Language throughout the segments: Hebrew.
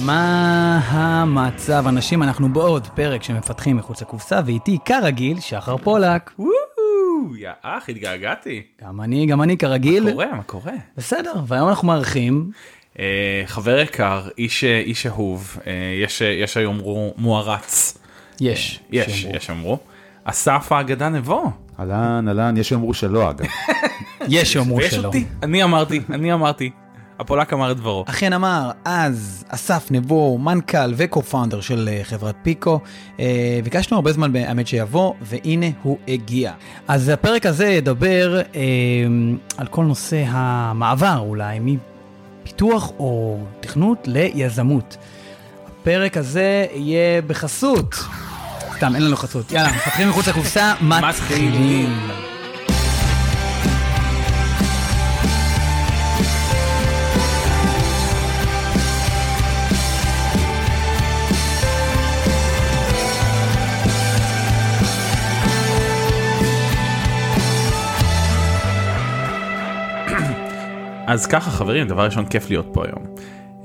מה המצב, אנשים? אנחנו בעוד פרק שמפתחים מחוץ לקופסה, ואיתי כרגיל, שחר פולק. יא אח, התגעגעתי. גם אני, גם אני כרגיל. מה קורה? מה קורה? בסדר, והיום אנחנו מארחים. אה, חבר יקר, איש אה, איש אהוב, אה, יש אה, יש היום רו- מוערץ. יש. יש, שיאמרו. יש אמרו. אסף האגדה נבו. אהלן, אהלן, יש שיאמרו שלא אגב. יש שיאמרו ויש שלא. אותי, אני אמרתי, אני אמרתי. הפולק אמר את דברו. אכן אמר אז אסף נבו, מנכ"ל וקו-פאונדר של אה, חברת פיקו. אה, ביקשנו הרבה זמן באמת שיבוא, והנה הוא הגיע. אז הפרק הזה ידבר אה, על כל נושא המעבר אולי מפיתוח או תכנות ליזמות. הפרק הזה יהיה בחסות. סתם, אין לנו חסות. יאללה, מפתחים מחוץ לקופסה, מתחילים. אז ככה חברים, דבר ראשון כיף להיות פה היום.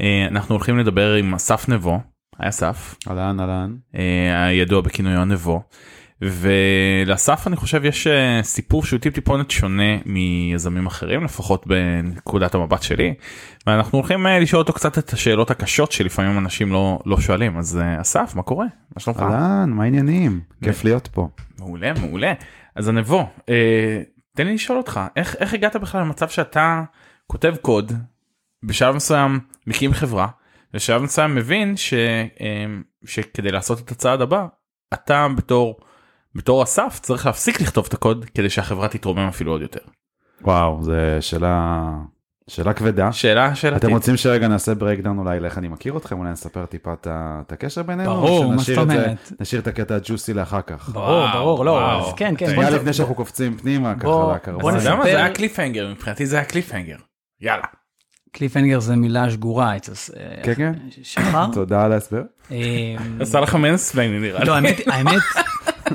אה, אנחנו הולכים לדבר עם אסף נבו, היי אסף, אהלן, אהלן. אה, הידוע בכינויו נבו. ולאסף אני חושב יש אה, סיפור שהוא טיפ טיפונת שונה מיזמים אחרים לפחות בנקודת המבט שלי ואנחנו הולכים לשאול אותו קצת את השאלות הקשות שלפעמים אנשים לא לא שואלים אז אסף מה קורה מה שלומך אהלן, מה העניינים? כיף להיות פה. מעולה מעולה אז הנבו אה, תן לי לשאול אותך איך איך הגעת בכלל למצב שאתה כותב קוד בשלב מסוים מקים חברה בשלב מסוים מבין ש, אה, שכדי לעשות את הצעד הבא אתה בתור בתור אסף צריך להפסיק לכתוב את הקוד כדי שהחברה תתרומם אפילו עוד יותר. וואו, זו שאלה, שאלה כבדה. שאלה שאלה אתם רוצים שרגע נעשה breakdown אולי לאיך אני מכיר אתכם, אולי נספר טיפה את הקשר בינינו? ברור, מה זאת את זה- אומרת? נשאיר את הקטע הג'וסי לאחר כך. ברור, ברור, לא, וואו. אז כן, כן. בוא שנייה לפני שאנחנו קופצים פנימה, ככה בוא נספר- זה היה cliffhanger מבחינתי זה היה cliffhanger. יאללה. cliffhanger זה מילה שגורה אצל אה, כן, כן. שחר. תודה על ההסבר. אה, עשה לך mansplaining נראה לי. לא, האמת, האמת,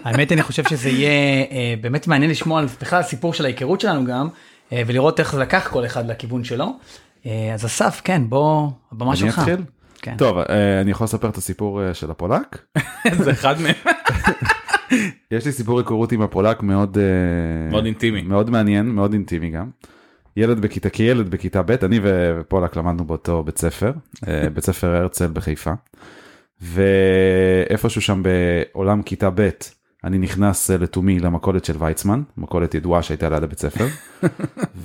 האמת אני חושב שזה יהיה אה, באמת מעניין לשמוע על בכלל הסיפור של ההיכרות שלנו גם, אה, ולראות איך זה לקח כל אחד לכיוון שלו. אז אסף, כן, בוא, הבמה היא שלך. אתחיל? כן. טוב, אני יכול לספר את הסיפור של הפולק? זה אחד מהם. יש לי סיפור היכרות עם הפולק מאוד מאוד אינטימי. מאוד מעניין מאוד אינטימי גם. ילד בכיתה כילד בכיתה ב' אני ו- ופולק למדנו באותו בית ספר אה, בית ספר הרצל בחיפה. ואיפשהו שם בעולם כיתה ב' אני נכנס אה, לתומי למכולת של ויצמן מכולת ידועה שהייתה ליד הבית ספר.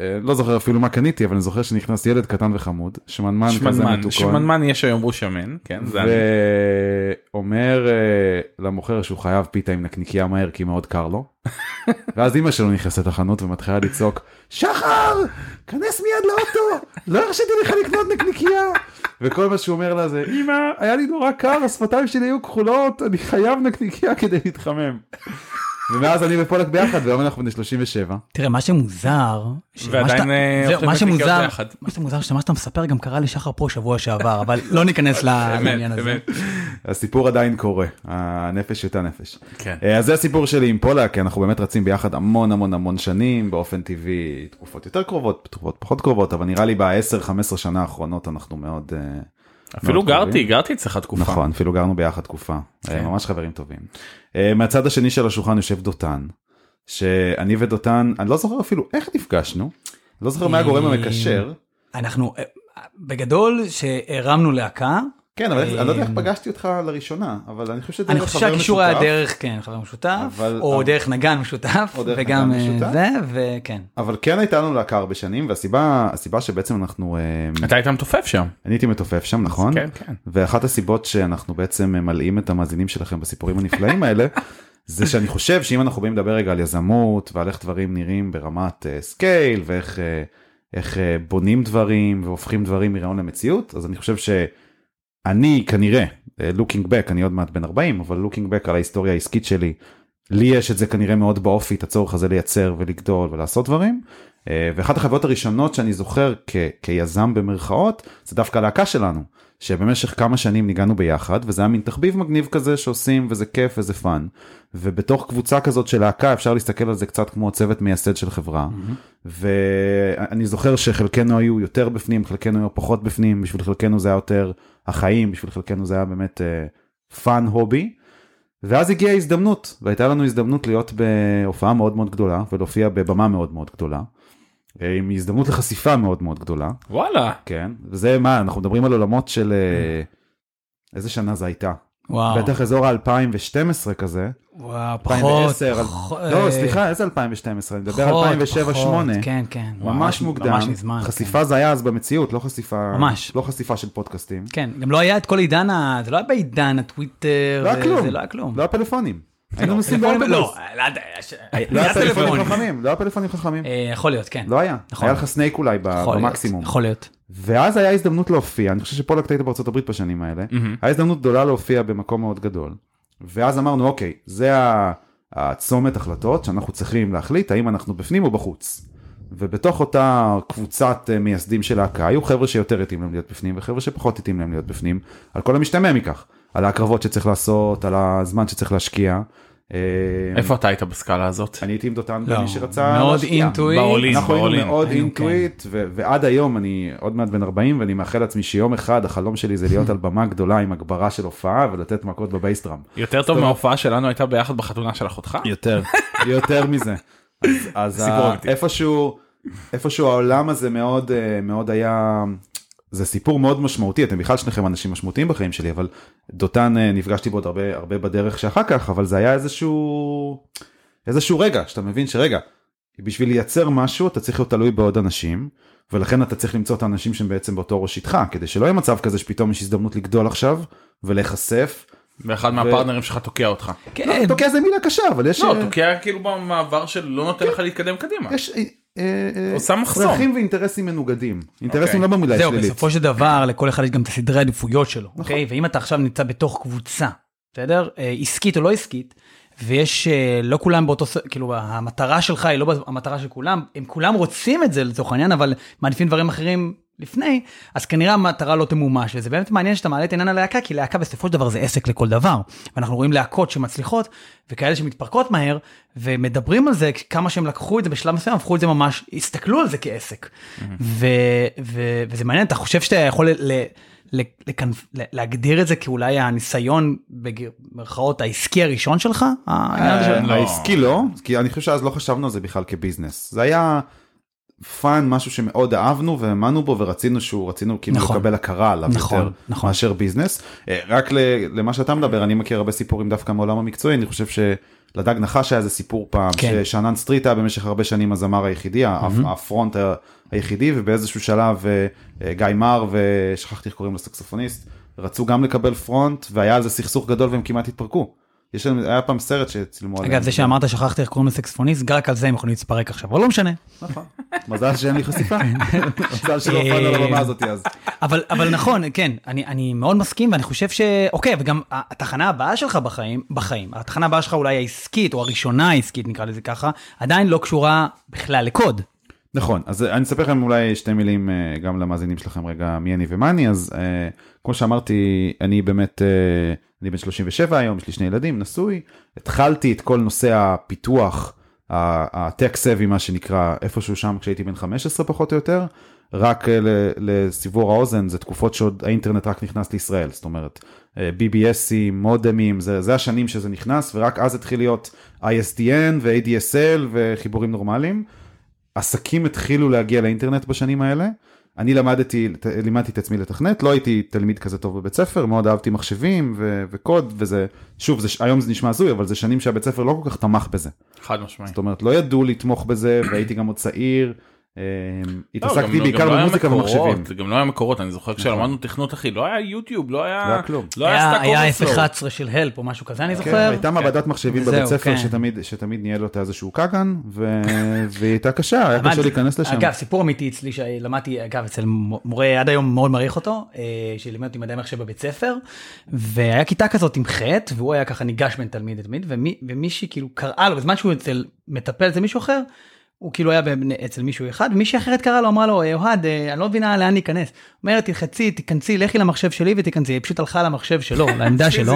ולא זוכר אפילו מה קניתי אבל אני זוכר שנכנס ילד קטן וחמוד שמנמן כזה מתוקון. שמנמן יש שיאמרו שמן, כן, זה. ואומר אה, למוכר שהוא חייב פיתה עם נקניקייה מהר כי מאוד קר לו. ואז אמא שלו נכנסת לחנות ומתחילה לצעוק שחר כנס מיד לאוטו לא הרשיתי לך לקנות נקניקייה. וכל מה שהוא אומר לה זה אמא היה לי נורא קר השפתיים שלי היו כחולות אני חייב נקניקייה כדי להתחמם. ומאז אני ופולק ביחד והיום אנחנו בני 37. תראה, מה שמוזר, ועדיין, אה, מה נקניקיות שמוזר. מה שמוזר שמה שאתה מספר גם קרה לשחר פה שבוע שעבר, אבל לא ניכנס לעניין הזה. הסיפור עדיין קורה הנפש הייתה נפש. כן. אה, אז זה הסיפור שלי עם פולק, כי אנחנו באמת רצים ביחד המון המון המון שנים, באופן טבעי תקופות יותר קרובות, תקופות פחות קרובות, אבל נראה לי ב-10-15 שנה האחרונות אנחנו מאוד... אה, אפילו גרתי, קרובים. גרתי אצלך תקופה. נכון, אפילו גרנו ביחד תקופה, כן. אה, ממש חברים טובים. אה, מהצד השני של השולחן יושב דותן, שאני ודותן, אני לא זוכר אפילו איך נפגשנו, לא זוכר מה הגורם המקשר. אנחנו, אה, בגדול, שהרמנו להקה, כן, אבל אני לא יודע איך אה, פגשתי אותך לראשונה, אבל אני חושב שזה אני חושב שהקישור היה דרך, כן, חבר משותף, או דרך נגן משותף, וגם אה, משותף. זה, וכן. אבל כן הייתה לנו להקה הרבה שנים, והסיבה הסיבה שבעצם אנחנו... אה, אתה היית מתופף שם. אני הייתי מתופף שם, נכון? כן, כן. ואחת הסיבות שאנחנו בעצם ממלאים את המאזינים שלכם בסיפורים הנפלאים האלה, זה שאני חושב שאם אנחנו באים לדבר רגע על יזמות ועל איך דברים נראים ברמת scale ואיך uh, איך, uh, בונים דברים והופכים דברים מרעיון למציאות, אז אני חושב שאני כנראה, uh, looking back, אני עוד מעט בן 40, אבל looking back על ההיסטוריה העסקית שלי, לי יש את זה כנראה מאוד באופי, את הצורך הזה לייצר ולגדול ולעשות דברים. אה, ואחת החוויות הראשונות שאני זוכר כ- כיזם במרכאות, זה דווקא הלהקה שלנו, שבמשך כמה שנים ניגענו ביחד, וזה היה מין תחביב מגניב כזה שעושים וזה כיף וזה fun. ובתוך קבוצה כזאת של להקה אפשר להסתכל על זה קצת כמו צוות מייסד של חברה. ואני זוכר שחלקנו היו יותר בפנים, חלקנו היו פחות בפנים, בשביל חלקנו זה היה יותר החיים, בשביל חלקנו זה היה באמת fun uh, hobby. ואז הגיעה הזדמנות, והייתה לנו הזדמנות להיות בהופעה מאוד מאוד גדולה, ולהופיע בבמה מאוד מאוד גדולה. עם הזדמנות לחשיפה מאוד מאוד גדולה. וואלה. כן, וזה מה, אנחנו מדברים על עולמות של... אה, איזה שנה זה הייתה? וואו. בטח אזור ה-2012 כזה. וואו, פחות. 2010, על- לא, אה, סליחה, איזה 2012? אני מדבר פחות, 2007-2008. פחות, כן, כן. ממש וואו, מוקדם, ממש מזמן. חשיפה זה היה אז במציאות, לא חשיפה, ממש. לא חשיפה של פודקאסטים. כן, גם לא היה את כל עידן ה... זה לא היה בעידן הטוויטר. לא היה כלום, זה לא היה כלום. לא היה פלאפונים. היינו נוסעים טלפונים- באוטובוס. לא, לא יודע, יש- לא היה פלאפונים חכמים, לא היה פלאפונים חכמים. אה, יכול להיות, כן. לא היה, נכון. היה לך Snake אולי במקסימום. יכול להיות. ואז היה הזדמנות להופיע, אני חושב שפולק היית בארצות הברית בשנים האלה, היה הזדמנות גדולה להופיע במקום מאוד גדול. ואז אמרנו, אוקיי, זה הצומת החלטות שאנחנו צריכים להחליט האם אנחנו בפנים או בחוץ. ובתוך אותה קבוצת אה, מייסדים של להקה, היו חבר'ה שיותר התאים להם להיות בפנים, וחבר'ה שפחות התאים להם להיות בפנים, על כל המשתמע מכך, על ההקרבות שצריך לעשות, על הזמן שצריך להשקיע. אה, איפה אתה היית בסקאלה הזאת? אני הייתי עם דותן, לא, ומי שרצה מאוד. אינטואיט. באולין. אנחנו היינו. מאוד היינו, אינטואיט, ו- ועד היום אני עוד מעט בן 40 ואני מאחל לעצמי שיום אחד החלום שלי זה להיות על במה גדולה עם הגברה של הופעה ולתת מכות בבייסטראם. יותר טוב מההופעה שלנו הייתה ביחד בחתונה של אחותך? יותר, יותר מזה. אז. איפשהו, איפשהו העולם הזה מאוד, אה, מאוד היה, זה סיפור מאוד משמעותי, אתם בכלל שניכם אנשים משמעותיים בחיים שלי, אבל דותן אה, נפגשתי בו עוד הרבה, הרבה בדרך שאחר כך, אבל זה היה איזשהו, איזשהו רגע, שאתה מבין שרגע, בשביל לייצר משהו אתה צריך להיות תלוי בעוד אנשים, ולכן אתה צריך למצוא את האנשים שהם בעצם באותו ראש איתך, כדי שלא יהיה מצב כזה שפתאום יש הזדמנות לגדול עכשיו, ולהיחשף. ואחד מהפרטנרים שלך תוקע אותך. כן, תוקע זה מילה קשה, אבל יש... לא, אה, תוקע כאילו במעבר של לא נותן לך להתקדם קדימה. יש עושה מחסום. צרכים ואינטרסים מנוגדים. אינטרסים אוקיי. לא במילה זהו, שלילית. בסופו של דבר לכל אחד יש גם את הסדרי העדיפויות שלו, נכון. אוקיי? ואם אתה עכשיו נמצא בתוך קבוצה, בסדר? אה, עסקית או לא עסקית, ויש, אה, לא כולם באותו, כאילו המטרה שלך היא לא המטרה של כולם, הם כולם רוצים את זה לצורך העניין, אבל מעדיפים דברים אחרים לפני, אז כנראה המטרה לא תמומש, וזה באמת מעניין שאתה מעלה את עניין הלהקה, כי להקה בסופו של דבר זה עסק לכל דבר. ואנחנו רואים להקות שמצליחות, וכאלה שמתפרקות מהר, ומדברים על זה, כמה שהם לקחו את זה בשלב מסוים, הפכו את זה ממש, הסתכלו על זה כעסק. ו, ו, וזה מעניין, אתה חושב שאתה יכול ל, ל, לכנף- ל, להגדיר את זה כאולי הניסיון, במרכאות, העסקי הראשון שלך? של- לא. העסקי לא, כי אני חושב שאז לא חשבנו על זה בכלל כביזנס. זה היה fun, משהו שמאוד אהבנו והאמנו בו ורצינו שהוא, רצינו כאילו נכון. לקבל הכרה עליו נכון, יותר נכון. מאשר business. אה, רק למה שאתה מדבר, אני מכיר הרבה סיפורים דווקא מעולם המקצועי, אני חושב שלדג נחש היה איזה סיפור פעם, כן. ששאנן סטריט היה במשך הרבה שנים הזמר היחידי, הפ- ה front היחידי, ובאיזשהו שלב אה, אה, גיא מר ושכחתי איך קוראים לסקסופוניסט, רצו גם לקבל front והיה על זה סכסוך גדול והם כמעט התפרקו. יש להם, היה פעם סרט שצילמו עליהם. אגב, זה שאמרת שכחתי איך קוראים לסקספוניסט, רק על זה הם יכולים להתפרק עכשיו, אבל לא משנה. נכון. מזל שאין לי חשיפה. מזל שלא הופענו על הבמה הזאת אז. אבל, נכון, כן, אני, אני מאוד מסכים, ואני חושב ש... אוקיי, וגם התחנה הבאה שלך בחיים, בחיים, התחנה הבאה שלך אולי העסקית, או הראשונה העסקית, נקרא לזה ככה, עדיין לא קשורה בכלל לקוד. נכון, אז אני אספר לכם אולי שתי מילים אה, גם למאזינים שלכם רגע מי אני ומה אני, אז אה, כמו שאמרתי, אני באמת, אה, אני בן 37 היום, יש לי שני ילדים, נשוי, התחלתי את כל נושא הפיתוח, הטק סבי מה שנקרא, איפשהו שם כשהייתי בן 15 פחות או יותר, רק אה, לסיבור האוזן, זה תקופות שעוד האינטרנט רק נכנס לישראל, זאת אומרת, אה, BBSים, מודמים, זה, זה השנים שזה נכנס, ורק אז התחיל להיות ISDN ו-ADSL וחיבורים נורמליים. עסקים התחילו להגיע לאינטרנט בשנים האלה. אני למדתי, לימדתי את עצמי לתכנת, לא הייתי תלמיד כזה טוב בבית ספר, מאוד אהבתי מחשבים ו- וקוד, וזה, שוב, זה, היום זה נשמע הזוי, אבל זה שנים שהבית ספר לא כל כך תמך בזה. חד משמעי. זאת אומרת, לא ידעו לתמוך בזה, והייתי גם עוד צעיר, התעסקתי גם לא- בעיקר לא במוזיקה ומחשבים. זה גם לא היה מקורות, אני זוכר כשלמדנו תכנות אחי, לא היה יוטיוב, לא לא היה כלום. לא היה היה היה Stack Overflow. F11 של help או משהו כזה, אני כן, זוכר. הייתה מעבדת מחשבים בבית ספר כן. שתמיד, שתמיד ניהל אותה איזשהו ו... והיא הייתה קשה, היה קשה להיכנס לשם. אגב, סיפור אמיתי אצלי שלמדתי, אגב, אצל מורה עד היום מאוד מעריך אותו, אה, שלימד אותי מדעי מחשב בבית ספר, והיה כיתה כזאת עם חטא, והוא היה ככה ניגש בין תלמיד לתלמיד, ומי- ומישהי כאילו קראה לו, בזמן שהוא אצל מטפל אצל מישהו אחר, הוא כאילו היה בבני- אצל מישהו אחד, ומישהי אחרת קראה לו, אמרה לו, "אה, אוהד, אה, אני לא מבינה לאן להיכנס. אומרת, תלחצי, תיכנסי, לכי למחשב שלי ותיכנסי, היא פשוט הלכה למחשב שלו, לעמדה שלו.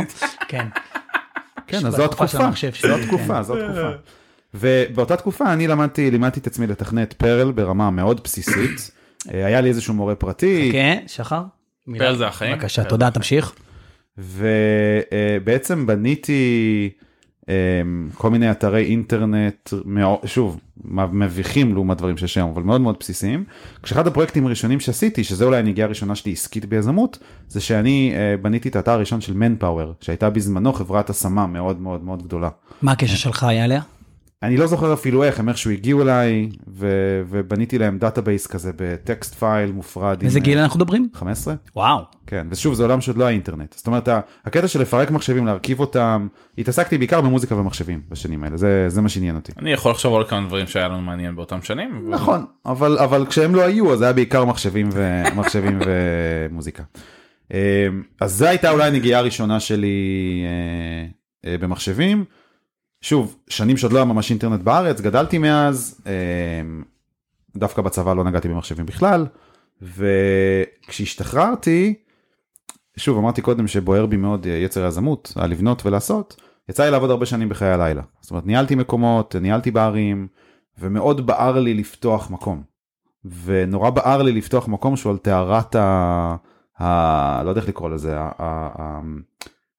כן. כן, אז זו התקופה, זו שלי, התקופה, זו התקופה. ובאותה תקופה אני למדתי, לימדתי את עצמי לתכנת פרל ברמה מאוד בסיסית. אה, היה לי איזשהו מורה פרטי, כן, שחר? פרל זה החיים. בבקשה, תודה. תמשיך. ובעצם בניתי כל מיני אתרי אינטרנט, שוב, מביכים לעומת דברים שיש היום, אבל מאוד מאוד בסיסיים. כשאחד הפרויקטים הראשונים שעשיתי, שזה אולי הנגיעה הראשונה שלי עסקית ביזמות, זה שאני אה, בניתי את האתר הראשון של מנפאוור, שהייתה בזמנו חברת השמה מאוד מאוד מאוד גדולה. מה הקשר שלך היה אליה? אני לא זוכר אפילו איך, הם איכשהו הגיעו אליי, ו- ובניתי להם database כזה ב text file מופרד. איזה עם, גיל אה, אנחנו מדברים? 15? וואו. כן, ושוב, זה עולם שעוד לא היה אינטרנט. זאת אומרת, הקטע של לפרק מחשבים, להרכיב אותם, התעסקתי בעיקר במוזיקה ומחשבים בשנים האלה, זה, זה מה שעניין אותי. אני יכול לחשוב על כמה דברים שהיה לנו מעניין באותם שנים. אבל- נכון, אבל, אבל כשהם לא היו, אז היה בעיקר מחשבים, ו... מחשבים ומוזיקה. אה, אז זו הייתה אולי הנגיעה הראשונה שלי אה, במחשבים. שוב, שנים שעוד לא היה ממש אינטרנט בארץ, גדלתי מאז, אה, דווקא בצבא לא נגעתי במחשבים בכלל, וכשהשתחררתי, שוב, אמרתי קודם שבוער בי מאוד אה, יצר היזמות, על לבנות ולעשות, יצא לי לעבוד הרבה שנים בחיי הלילה. זאת אומרת, ניהלתי מקומות, ניהלתי בערים, ומאוד בער לי לפתוח מקום. ונורא בער לי לפתוח מקום שהוא על טהרת ה... ה... לא יודע איך לקרוא לזה, ה... ה... ה...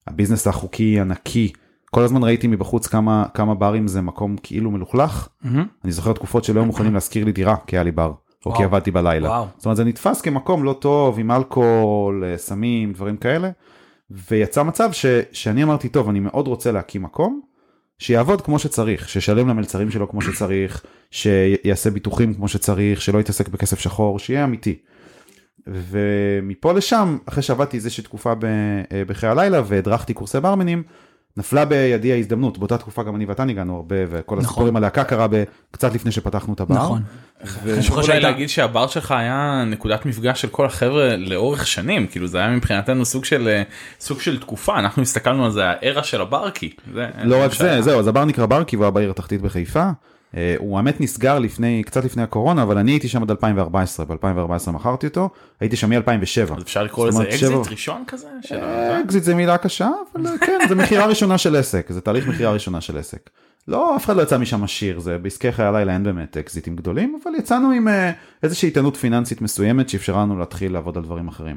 הביזנס החוקי הנקי. כל הזמן ראיתי מבחוץ כמה, כמה ברים זה מקום כאילו מלוכלך. אני זוכר תקופות שלא היו מוכנים להשכיר לי דירה כי היה לי בר, או כי וואו. עבדתי בלילה. וואו. זאת אומרת זה נתפס כמקום לא טוב עם אלכוהול, אה, סמים, דברים כאלה. ויצא מצב ש... שאני אמרתי טוב אני מאוד רוצה להקים מקום שיעבוד כמו שצריך, שישלם למלצרים שלו כמו שצריך, שיעשה ביטוחים כמו שצריך, שלא יתעסק בכסף שחור, שיהיה אמיתי. ומפה לשם, אחרי שעבדתי איזושהי תקופה אה, בחיי הלילה והדרכתי קורסי ברמנים, נפלה בידי ההזדמנות, באותה תקופה גם אני ואתה ניגענו הרבה, וכל נכון. הסיפור עם הלהקה קרה ב- קצת לפני שפתחנו את הבר. נכון. אולי שהייתה- להגיד שהבר שלך היה נקודת מפגש של כל החבר'ה לאורך שנים כאילו זה היה מבחינתנו סוג של אה, סוג של תקופה אנחנו הסתכלנו על זה הארה של הברקי. זה- לא רק. זה, זהו, אז הבר נקרא ברקי והוא היה בעיר התחתית בחיפה. אה, הוא האמת נסגר לפני, קצת לפני הקורונה, אבל אני הייתי שם עד 2014, ב-2014 מכרתי אותו, הייתי שם מ-2007. אז אפשר לקרוא לזה אקזיט ראשון כזה? של ה- אקזיט זה מילה קשה, אבל אה, כן, זה מכירה ראשונה של עסק, זה תהליך מכירה ראשונה של עסק. לא, אף אחד לא יצא משם עשיר, זה בעסקי חיי הלילה אין באמת אקזיטים גדולים, אבל יצאנו עם אה, איזושהי איתנות פיננסית מסוימת שאפשרה לנו להתחיל לעבוד על דברים אחרים.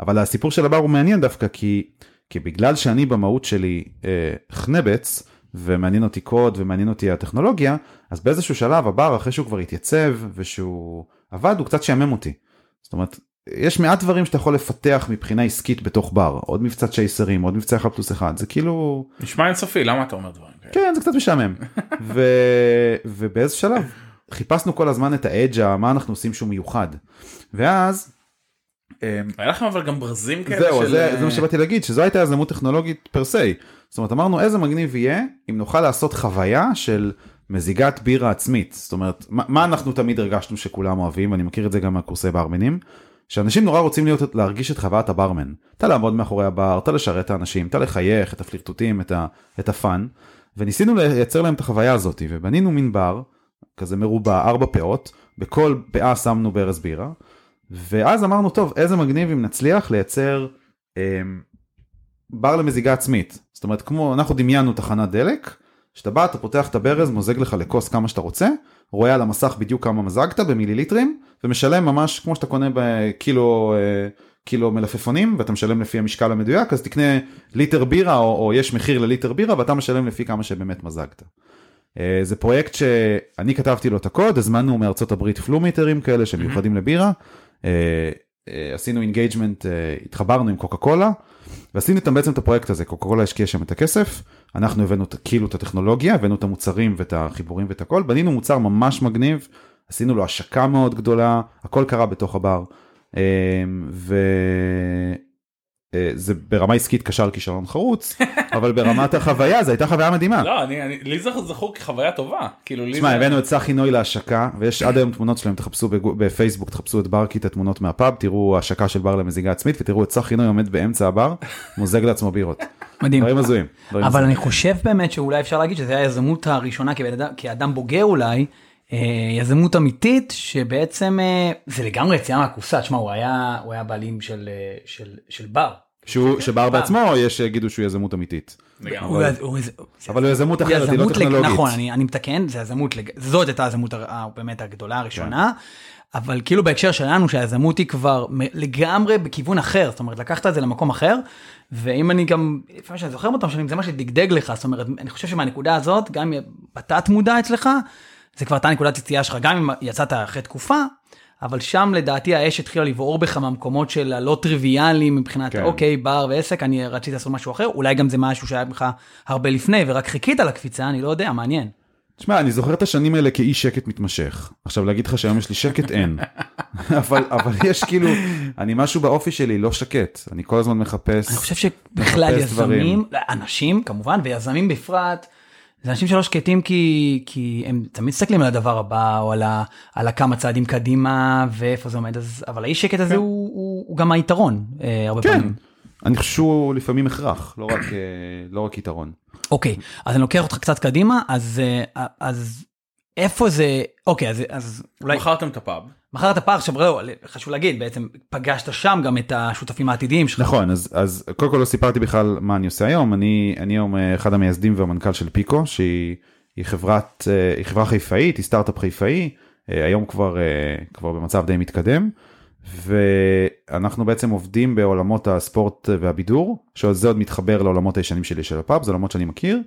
אבל הסיפור של הבר הוא מעניין דווקא כי, כי בגלל שאני במהות שלי אה, חנבץ, ומעניין אותי קוד ומעניין אותי הטכנולוגיה, אז באיזשהו שלב הבר אחרי שהוא כבר התייצב ושהוא עבד, הוא קצת שעמם אותי. זאת אומרת, יש מעט דברים שאתה יכול לפתח מבחינה עסקית בתוך בר, עוד מבצע צ'ייסרים, עוד מבצע 1 פלוס 1, זה כאילו, נשמע אינסופי למה אתה אומר דברים כאלה? כן זה קצת משעמם. ו... ובאיזה שלב חיפשנו כל הזמן את האג'ה, מה אנחנו עושים שהוא מיוחד. ואז, אמ, היה לכם אבל גם ברזים כאלה זהו, של... זה, זה מה שבאתי להגיד, שזו הייתה יזמות טכנולוגית פר סי. זאת אומרת, אמרנו איזה מגניב יהיה אם נוכל לעשות חוויה של מזיגת בירה עצמית. זאת אומרת, מה, מה אנחנו תמיד הרגשנו שכולם אוהבים, ואני מכיר את זה גם מהקורסי ברמנים, שאנשים נורא רוצים להיות, להרגיש את חוויית הברמן. אתה לעמוד מאחורי הבר, אתה לשרת את האנשים, אתה לחייך, את הפלירטוטים, את, את הפאן, וניסינו לייצר להם את החוויה הזאת, ובנינו מין בר, כזה מרובע, ארבע פאות, בכל פאה שמנו ברז בירה, ואז אמרנו, טוב, איזה מגניב אם נצליח לייצר אמ, בר למזיגה עצמית. זאת אומרת, כמו, אנחנו דמיינו תחנת דלק, שאתה בא, אתה פותח את הברז, מוזג לך לכוס כמה שאתה רוצה, רואה על המסך בדיוק כמה מזגת במיליליטרים, ומשלם ממש כמו שאתה קונה בקילו אה, קילו מלפפונים, ואתה משלם לפי המשקל המדויק, אז תקנה ליטר בירה, או, או יש מחיר לליטר בירה, ואתה משלם לפי כמה שבאמת מזגת. אה, זה פרויקט שאני כתבתי לו את הקוד, הזמנו מארצות הברית פלומיטרים כאלה שמיוחדים לבירה, אה, עשינו engagement, התחברנו עם קוקה קולה, ועשינו איתם בעצם את הפרויקט הזה, קוקה קולה השקיע שם את הכסף, אנחנו הבאנו כאילו את הטכנולוגיה, הבאנו את המוצרים ואת החיבורים ואת הכל, בנינו מוצר ממש מגניב, עשינו לו השקה מאוד גדולה, הכל קרה בתוך הבר. אה, וזה ברמה עסקית כשל כישלון חרוץ, אבל ברמת החוויה זו הייתה חוויה מדהימה. לא, אני, אני, לי זה זכור כחוויה טובה. כאילו, תשמע, זה... הבאנו את צחי נוי להשקה, ויש עד היום תמונות שלהם, תחפשו בפייסבוק, תחפשו את ברקי, את התמונות מהפאב, תראו השקה של בר למזיגה עצמית, ותראו את צחי נוי עומד באמצע הבר, מוזג לעצמו בירות. מדהים. דברים הזויים. אבל. אני חושב באמת שאולי אפשר להגיד שזו היזמות הראשונה כאדם בוגר אולי, אה, יזמות אמיתית שבעצם אה, זה לגמרי יציאה מהקופסה, תשמע הוא היה הוא היה בעלים של אה, של של בר. שהוא, שבר בעצמו, יש שיגידו שהוא יזמות אמיתית. אבל הוא יזמות אחרת, היא לא טכנולוגית. נכון, אני, אני מתקן, זה יזמות, לג... זאת הייתה היזמות באמת הגדולה הראשונה, אבל כאילו בהקשר שלנו שהיזמות היא כבר לגמרי בכיוון אחר, זאת אומרת לקחת את זה למקום אחר, ואם אני גם, לפעמים שאני זוכר אותם שנים, זה מה שדגדג לך, זאת אומרת, אני חושב שמהנקודה הזאת, גם אם בתת מודע אצלך, זה כבר הייתה נקודת יציאה שלך, גם אם יצאת אחרי תקופה, אבל שם לדעתי האש התחילה לבעור בך מהמקומות של הלא טריוויאליים מבחינת כן. אוקיי בר ועסק אני רציתי לעשות משהו אחר אולי גם זה משהו שהיה בך הרבה לפני ורק חיכית לקפיצה אני לא יודע מעניין. תשמע, אני זוכר את השנים האלה כאי שקט מתמשך. עכשיו להגיד לך שהיום יש לי שקט אין. אבל, אבל יש כאילו, אני משהו באופי שלי לא שקט. אני כל הזמן מחפש. אני חושב שבכלל מחפש דברים. יזמים אנשים כמובן ויזמים בפרט. זה אנשים שלא שקטים כי כי הם תמיד מסתכלים על הדבר הבא או על, ה, על הכמה צעדים קדימה ואיפה זה עומד אז אבל האי שקט הזה הוא, הוא, הוא גם היתרון אה, הרבה כן. פעמים. אני חושב שהוא לפעמים הכרח, לא רק, אה, לא רק יתרון. אוקיי, אז אני לוקח אותך קצת קדימה, אז, אה, אז איפה זה, אוקיי, אז, אז אולי מכרתם את הפאב. מכרת פער, עכשיו לא, חשוב להגיד, בעצם פגשת שם גם את השותפים העתידיים שלך. נכון, אז, אז קודם כל לא סיפרתי בכלל מה אני עושה היום. אני, אני היום אחד המייסדים והמנכ"ל של פיקו, שהיא היא חברת, היא חברה חיפאית, היא סטארט-אפ חיפאי, היום כבר, כבר במצב די מתקדם. ואנחנו בעצם עובדים בעולמות הספורט והבידור, שזה עוד מתחבר לעולמות הישנים שלי של הפאב, זה עולמות שאני מכיר.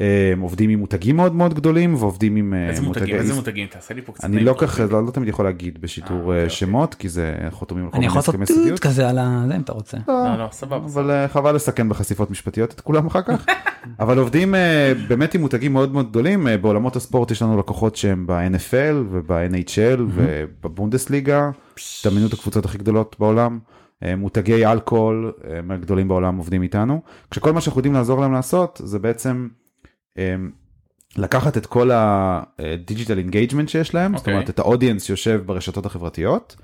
אה, עובדים עם מותגים מאוד מאוד גדולים ועובדים עם אה, איזה מותגים, איזה מותגים, תעשה לי פה קצת... אני לא. ככה, לא, לא תמיד יכול להגיד בשיטור אה, אוקיי, אוקיי. שמות, כי זה חותמים על כל אני יכול לעשות טוט. כזה על ה... זה אם אתה רוצה. לא, לא, סבבה. אבל חבל לסכן בחשיפות משפטיות את כולם אחר כך. אבל עובדים באמת עם מותגים מאוד מאוד גדולים, בעולמות הספורט יש לנו לקוחות שהם ב-NFL וב-NHL ובבונדסליגה, דמיינו את הקבוצות הכי גדולות בעולם. אה, מותגי אלכוהול אה, מהגדולים בעולם עובדים איתנו, כשכל מה שאנחנו יודעים לעזור להם לעשות זה בעצם אה, לקחת את כל ה digital engagement שיש להם, זאת אוקיי. אומרת את ה audience שיושב ברשתות החברתיות,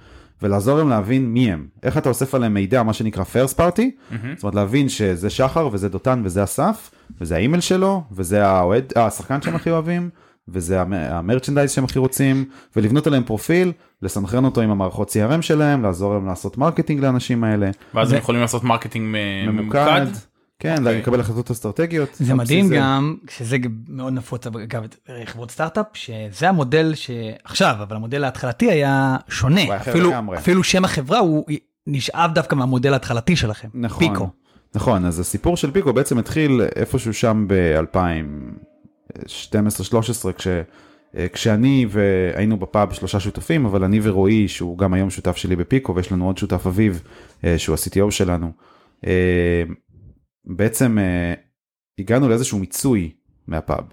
ולעזור להם להבין מי הם, איך אתה אוסף עליהם מידע, מה שנקרא first party, מהמם. זאת אומרת להבין שזה שחר וזה דותן וזה אסף, וזה האימייל שלו, וזה האוהד, אה, השחקן שהם הכי אוהבים, וזה המ- המרצ'נדייז שהם הכי רוצים, ולבנות עליהם פרופיל, לסנכרן אותו עם המערכות CRM שלהם, לעזור להם לעשות marketing לאנשים האלה, ואז הם יכולים לעשות marketing ממוקד. כן, אוקיי. לקבל החלטות אסטרטגיות. זה מדהים גם, שזה מאוד נפוץ אגב חברות סטארט-אפ, שזה המודל שעכשיו, אבל המודל ההתחלתי היה שונה. הוא היה אחר אפילו, לגמרי. אפילו שם החברה הוא נשאב דווקא מהמודל ההתחלתי שלכם. נכון, פיקו. נכון, אז הסיפור של פיקו בעצם התחיל איפשהו שם ב-2012-2013, כש, אה, כשאני והיינו בפאב שלושה שותפים, אבל אני ורועי, שהוא גם היום שותף שלי בפיקו, ויש לנו עוד שותף אביב, אה, שהוא ה-CTO שלנו, אה, בעצם הגענו לאיזשהו מיצוי מהפאב.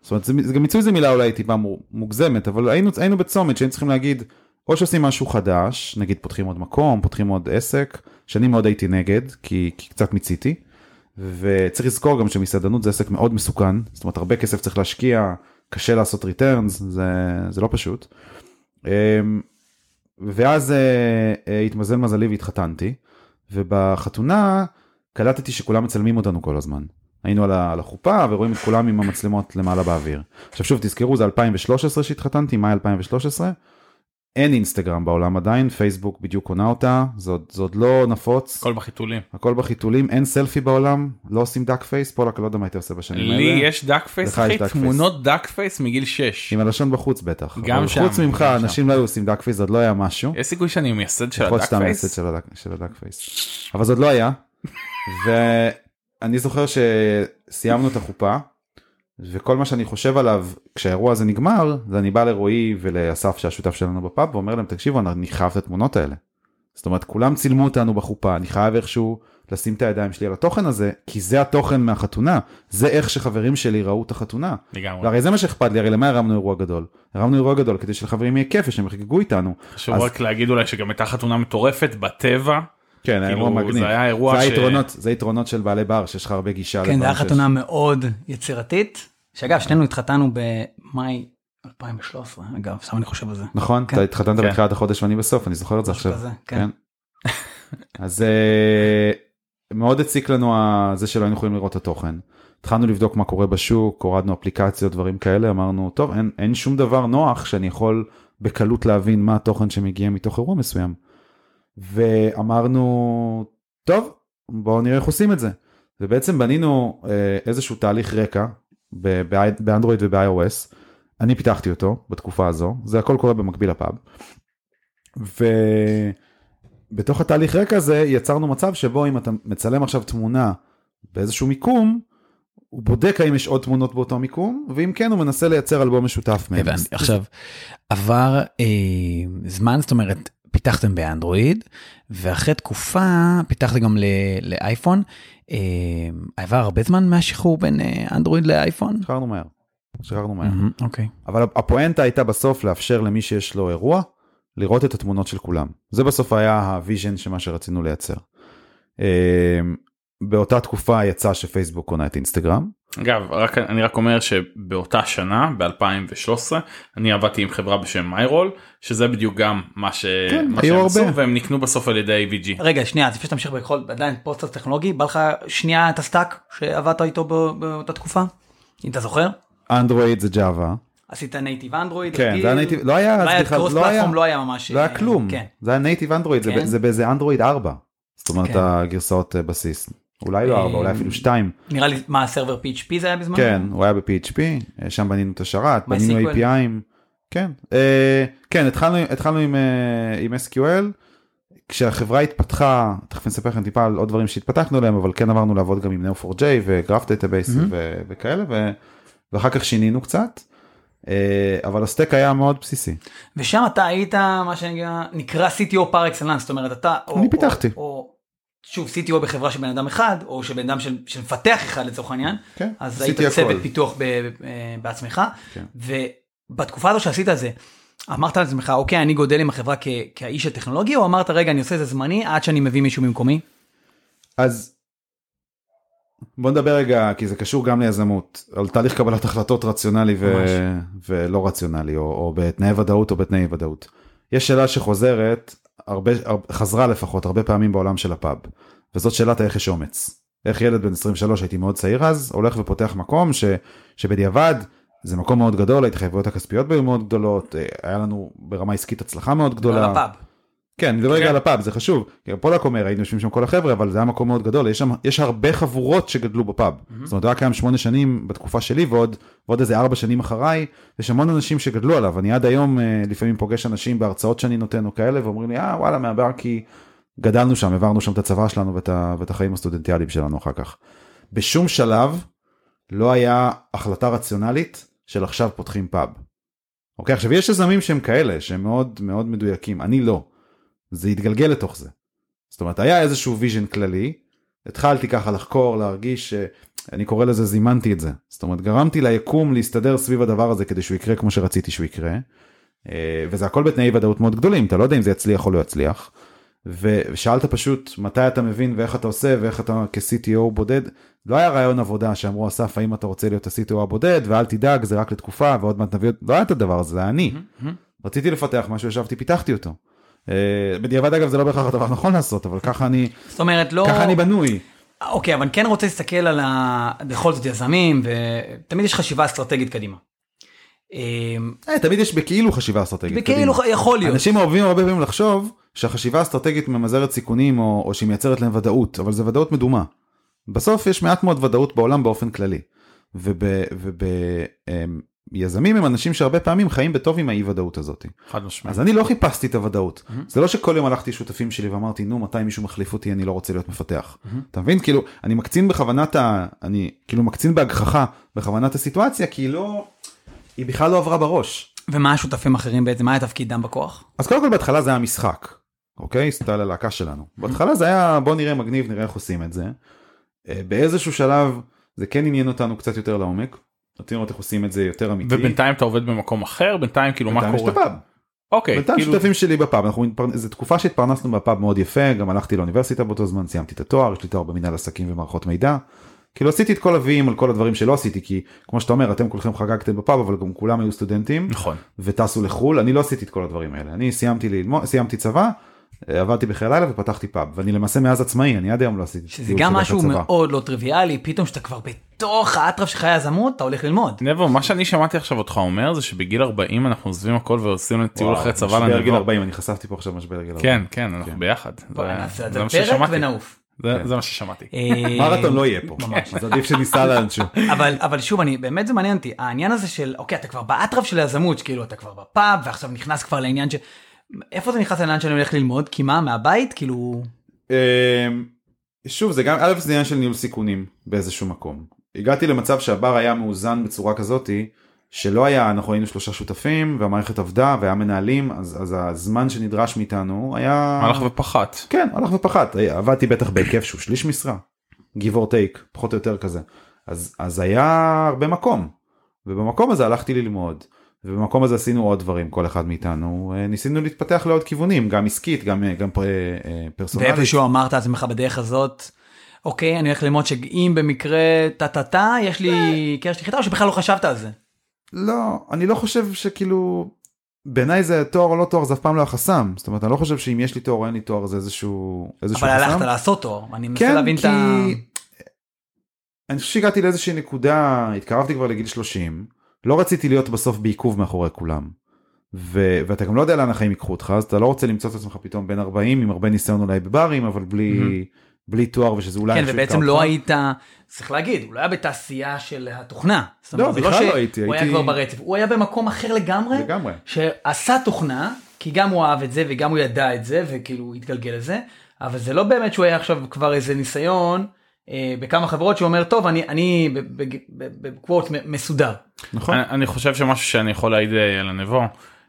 זאת אומרת, זה, גם מיצוי זה מילה אולי טיפה מו- מוגזמת, אבל היינו, היינו בצומת שהיינו צריכים להגיד, או שעושים משהו חדש, נגיד פותחים עוד מקום, פותחים עוד עסק, שאני מאוד הייתי נגד, כי, כי קצת מיציתי, וצריך לזכור גם שמסעדנות זה עסק מאוד מסוכן, זאת אומרת הרבה כסף צריך להשקיע, קשה לעשות ריטרנס, זה, זה לא פשוט. אמ, ואז אה, אה, התמזל מזלי והתחתנתי, ובחתונה קלטתי שכולם מצלמים אותנו כל הזמן. היינו על החופה ורואים את כולם עם המצלמות למעלה באוויר. עכשיו שוב תזכרו זה 2013 שהתחתנתי, מאי 2013. אין אינסטגרם בעולם עדיין, פייסבוק בדיוק קונה אותה, זה עוד, זה עוד לא נפוץ, הכל בחיתולים. הכל בחיתולים, אין סלפי בעולם, לא עושים duck face, פולק לא יודע מה הייתי עושה בשנים האלה. לי יש duck face, אחי, תמונות duck face מגיל 6. עם הלשון בחוץ בטח. גם שם, חוץ ממך שם. אנשים לא היו עושים duck face, זה עוד לא היה משהו. יש סיכוי שאני מייסד של יכול להיות ה duck שאתה מייסד face? ה duck- של ה duck face. אבל זה עוד לא היה. ואני זוכר שסיימנו את החופה, וכל מה שאני חושב עליו כשהאירוע הזה נגמר, זה אני בא לרועי ולאסף שהשותף שלנו בפאב, ואומר להם תקשיבו אני חייב את התמונות האלה. זאת אומרת כולם צילמו אותנו בחופה, אני חייב איכשהו לשים את הידיים שלי על התוכן הזה, כי זה התוכן מהחתונה, זה איך שחברים שלי ראו את החתונה. לגמרי. והרי זה מה שאכפת לי, הרי למה הרמנו אירוע גדול? הרמנו אירוע גדול כדי שלחברים יהיה כיף ושהם יחגגו איתנו. חשוב אז- רק להגיד אולי שגם הייתה חתונה מטורפת בטבע. כן, האירוע כאילו, מגניב. זה היה אירוע זה ש- היתרונות, זה היתרונות של בעלי בר, שיש לך הרבה גישה. כן, זו הייתה שיש. חתונה מאוד יצירתית, שאגב, שנינו התחתנו במאי 2013, אגב, סתם אני חושב על זה. נכון, כן. אתה התחתנת כן. בתחילת החודש ואני בסוף, אני זוכר את זה עכשיו. כזה, כן. אז אה, מאוד הציק לנו זה שלא היינו יכולים לראות את התוכן. התחלנו לבדוק מה קורה בשוק, הורדנו אפליקציות, דברים כאלה, אמרנו, טוב, אין, אין שום דבר נוח שאני יכול בקלות להבין מה התוכן שמגיע מתוך אירוע מסוים. ואמרנו, טוב, בואו נראה איך עושים את זה. ובעצם בנינו אה, איזשהו תהליך רקע באנדרואיד וב-iOS. אני פיתחתי אותו בתקופה הזו, זה הכל קורה במקביל לפאב. ובתוך התהליך רקע הזה יצרנו מצב שבו אם אתה מצלם עכשיו תמונה באיזשהו מיקום, הוא בודק האם יש עוד תמונות באותו מיקום, ואם כן הוא מנסה לייצר אלבום משותף מהם. עכשיו, עבר אה, זמן, זאת אומרת, פיתחתם באנדרואיד, ואחרי תקופה פיתחתם גם לאייפון. אה, עבר הרבה זמן מהשחרור בין אה, אנדרואיד לאייפון? שחררנו מהר. שחררנו מהר. אוקיי. אבל הפואנטה הייתה בסוף לאפשר למי שיש לו אירוע, לראות את התמונות של כולם. זה בסוף היה ה vision של מה שרצינו לייצר. אה, באותה תקופה יצא שפייסבוק קונה את אינסטגרם. אגב, רק, אני רק אומר שבאותה שנה, ב-2013, אני עבדתי עם חברה בשם מיירול, שזה בדיוק גם מה, ש... כן, מה שהם עשו. והם נקנו בסוף על ידי AVG. רגע, שנייה, אז לפני שתמשיך בכל, עדיין פוסט טכנולוגי, בא לך שנייה את ה stack שעבדת איתו בא- באותה תקופה? אם אתה זוכר? אנדרואיד זה Java. עשית native אנדרואיד? כן, רגיל? זה היה native, לא היה, לא היה סליחה, cross לא היה, לא היה ממש... לא היה אה, כלום. כן. זה היה native אנדרואיד, זה כן? זה באיזה אנדרואיד 4. זאת אומרת כן. הגרסאות אה, בסיס. אולי לא 4, אולי אפילו 2. נראה לי, מה, ה server PHP זה היה בזמן? כן, הוא היה ב-PHP, אה, שם בנינו את השרת, בנינו. API 'ים. כן, אה, כן, התחלנו, עם, אה, SQL, כשהחברה התפתחה, תכף אני אספר לכם טיפה על עוד דברים שהתפתחנו עליהם, אבל כן עברנו לעבוד גם עם Neo4j ו graph database וכאלה, ואחר כך שינינו קצת, אבל ה stack היה מאוד בסיסי. ושם אתה היית מה שנקרא CTO פר אקסלנס, זאת אומרת אתה... אני פיתחתי. שוב, CTO בחברה של בן אדם אחד, או של בן אדם של, של מפתח אחד לצורך העניין, כן, אז היית צוות. פיתוח ב, אה, בעצמך, כן. ובתקופה הזו שעשית את זה, אמרת לעצמך, אוקיי, אני גודל עם החברה כ- כאיש הטכנולוגי, או אמרת, רגע, אני עושה את זה זמני עד שאני מביא מישהו במקומי? אז בוא נדבר רגע, כי זה קשור גם ליזמות, על תהליך קבלת החלטות רציונלי ו... ולא רציונלי, או, או בתנאי ודאות או בתנאי ודאות. יש שאלה שחוזרת, הרבה, חזרה לפחות הרבה פעמים בעולם של הפאב, וזאת שאלת איך יש אומץ. איך ילד בן 23, הייתי מאוד צעיר אז, הולך ופותח מקום ש, שבדיעבד זה מקום מאוד גדול, ההתחייבויות הכספיות היו מאוד גדולות, אה, היה לנו ברמה עסקית הצלחה מאוד גדולה. על הפאב. כן, אני מדבר רגע כן. על הפאב, זה חשוב. כי פולק אומר, היינו יושבים שם כל החבר'ה, אבל זה היה מקום מאוד גדול, יש שם, יש הרבה חבורות שגדלו בפאב. זאת אומרת, הוא היה קיים שמונה שנים בתקופה שלי, ועוד, ועוד איזה ארבע שנים אחריי, יש המון אנשים שגדלו עליו. אני עד היום אה, לפעמים פוגש אנשים בהרצאות שאני נותן או כאלה, ואומרים לי, אה, וואלה, מהבר כי גדלנו שם, העברנו שם את הצבא שלנו ואת, ואת החיים הסטודנטיאליים שלנו אחר כך. בשום שלב לא היה החלטה רציונלית של עכשיו פותחים פאב. אוקיי, עכשיו יש יזמים שהם כאלה, שהם מאוד מאוד מדויקים, אני לא. זה התגלגל לתוך זה. זאת אומרת, היה איזשהו vision כללי, התחלתי ככה לחקור, להרגיש, ש- אני קורא לזה זימנתי את זה. זאת אומרת, גרמתי ליקום להסתדר סביב הדבר הזה כדי שהוא יקרה כמו שרציתי שהוא יקרה. אה, וזה הכל בתנאי אי ודאות מאוד גדולים, אתה לא יודע אם זה יצליח או לא יצליח. ושאלת פשוט מתי אתה מבין ואיך אתה עושה ואיך אתה כ-CTO בודד. לא היה רעיון עבודה שאמרו אסף האם אתה רוצה להיות ה-CTO הבודד ואל תדאג זה רק לתקופה ועוד מעט נביא, לא היה את הדבר הזה, זה היה אני. רציתי לפתח משהו, ישבתי, פיתחתי אותו. אה, בדיעבד אגב זה לא בהכרח הדבר הנכון לעשות, אבל ככה אני, זאת אומרת, לא... ככה אני בנוי. אוקיי, אבל אני כן רוצה להסתכל על ה... בכל זאת יזמים, ותמיד יש חשיבה אסטרטגית קדימה. אמ, אה, תמיד יש בכאילו חשיבה אסטרטגית. בכאילו. יכול להיות. אנשים אוהבים הרבה פעמים לחשוב שהחשיבה האסטרטגית ממזערת סיכונים או, או שהיא מייצרת להם ודאות, אבל זה ודאות מדומה. בסוף יש מעט מאוד ודאות בעולם באופן כללי. וביזמים הם אנשים שהרבה פעמים חיים בטוב עם האי ודאות הזאת. חד משמעית. אז אני לא חיפשתי את הוודאות. זה לא שכל יום הלכתי לשותפים שלי ואמרתי נו מתי מישהו מחליף אותי אני לא רוצה להיות מפתח. אתה מבין כאילו אני מקצין בכוונת ה... אני כאילו מקצין בהגחכה בכוונת הסיטואציה כי היא לא... היא בכלל לא עברה בראש. ומה השותפים האחרים בעצם, מה היה תפקידם בכוח? אז קודם כל בהתחלה זה היה משחק. אוקיי? סטייל הלהקה שלנו. בהתחלה זה היה בוא נראה מגניב, נראה איך עושים את זה. אה, באיזשהו שלב זה כן עניין אותנו קצת יותר לעומק. רצינו לראות איך עושים את זה יותר אמיתי. ובינתיים אתה עובד במקום אחר בינתיים כאילו מה בינתיים יש קורה. את הפאב. אוקיי. בינתיים כאילו- שותפים שלי בפאב, אנחנו. זו תקופה שהתפרנסנו בפאב מאוד יפה, גם הלכתי לאוניברסיטה באותו זמן, סיימתי את התואר, יש לי תואר במנהל עסקים ומערכות מידע. כאילו עשיתי את כל הוויים על כל הדברים שלא עשיתי, כי כמו שאתה אומר, אתם כולכם חגגתם בפאב, אבל גם כולם היו סטודנטים, נכון. וטסו לחו"ל, אני לא עשיתי את כל הדברים האלה. אני סיימתי ללמוד, סיימתי צבא, עבדתי בחיי לילה ופתחתי פאב, ואני למעשה מאז עצמאי, אני עד היום לא עשיתי שזה גם של משהו הצבא. מאוד לא טריוויאלי, פתאום שאתה כבר בתוך האטרף של חיי היזמות, אתה הולך ללמוד. נבו מה שאני שמעתי עכשיו אותך אומר זה שבגיל 40 אנחנו עוזבים הכל ועושים טיול אחרי צבא גיל לנבו. 40, אני חשפתי פה עכשיו משבר גיל 40. כן כן אנחנו ביחד. בוא זה- זה זה מה פרק ששמעתי. ונעוף. זה- כן. זה מה ששמעתי. אה, מרתון לא יהיה פה, ממש. אז עדיף שניסע לאנשהו. אבל אבל שוב אני באמת זה מעניין אותי העניין הזה של אוקיי אתה כבר באטרף של היזמות כאילו אתה כבר בפאב ועכשיו נכנס כבר לעניין ש... איפה זה נכנס לעניין שאני הולך ללמוד? כי מה מהבית? כאילו אמ, שוב זה גם א' זה עניין של ניהול סיכונים באיזשהו מקום. הגעתי למצב שהבר היה מאוזן בצורה כזאתי שלא היה אנחנו היינו שלושה שותפים והמערכת עבדה והיה מנהלים אז, אז הזמן שנדרש מאיתנו היה הלך ופחת. כן הלך ופחת. עבדתי בטח בהיקף שהוא שליש משרה give or take פחות או יותר כזה. אז אז היה הרבה מקום. ובמקום הזה הלכתי ללמוד ובמקום הזה עשינו עוד דברים כל אחד מאיתנו אה, ניסינו להתפתח לעוד כיוונים גם עסקית גם אה, גם אה, פרסונלית. ואיפשהו אמרת לעצמך בדרך הזאת אוקיי אני הולך ללמוד שאם במקרה טה טה טה יש לי קרש נחיתה או שבכלל לא חשבת על זה. לא, אני לא חושב שכאילו, בעיניי זה תואר או לא תואר זה אף פעם לא החסם. זאת אומרת, אני לא חושב שאם יש לי תואר או אין לי תואר זה איזשהו, איזשהו אבל חסם. הלכת לעשות תואר אני מנסה כן, להבין כי... את ה... אני חושב שהגעתי לאיזושהי נקודה, התקרבתי כבר לגיל 30, לא רציתי להיות בסוף בעיכוב מאחורי כולם. ו... ואתה גם לא יודע לאן החיים ייקחו אותך, אז אתה לא רוצה למצוא את עצמך פתאום בן 40 עם הרבה ניסיון אולי בברים, אבל בלי, בלי תואר ושזה אולי... כן ובעצם לא אותך. היית צריך להגיד הוא לא היה בתעשייה של התוכנה. לא, זה בכלל לא ש- הייתי, הוא היה הייתי- כבר ברצף הוא היה במקום אחר לגמרי. לגמרי. שעשה תוכנה, כי גם הוא אהב את זה וגם הוא ידע את זה וכאילו התגלגל לזה, אבל זה לא באמת שהוא היה עכשיו כבר איזה ניסיון בכמה חברות שאומר טוב אני אני בקוורט מסודר. נכון. אני, אני חושב שמשהו שאני יכול להעיד אה, על הנבו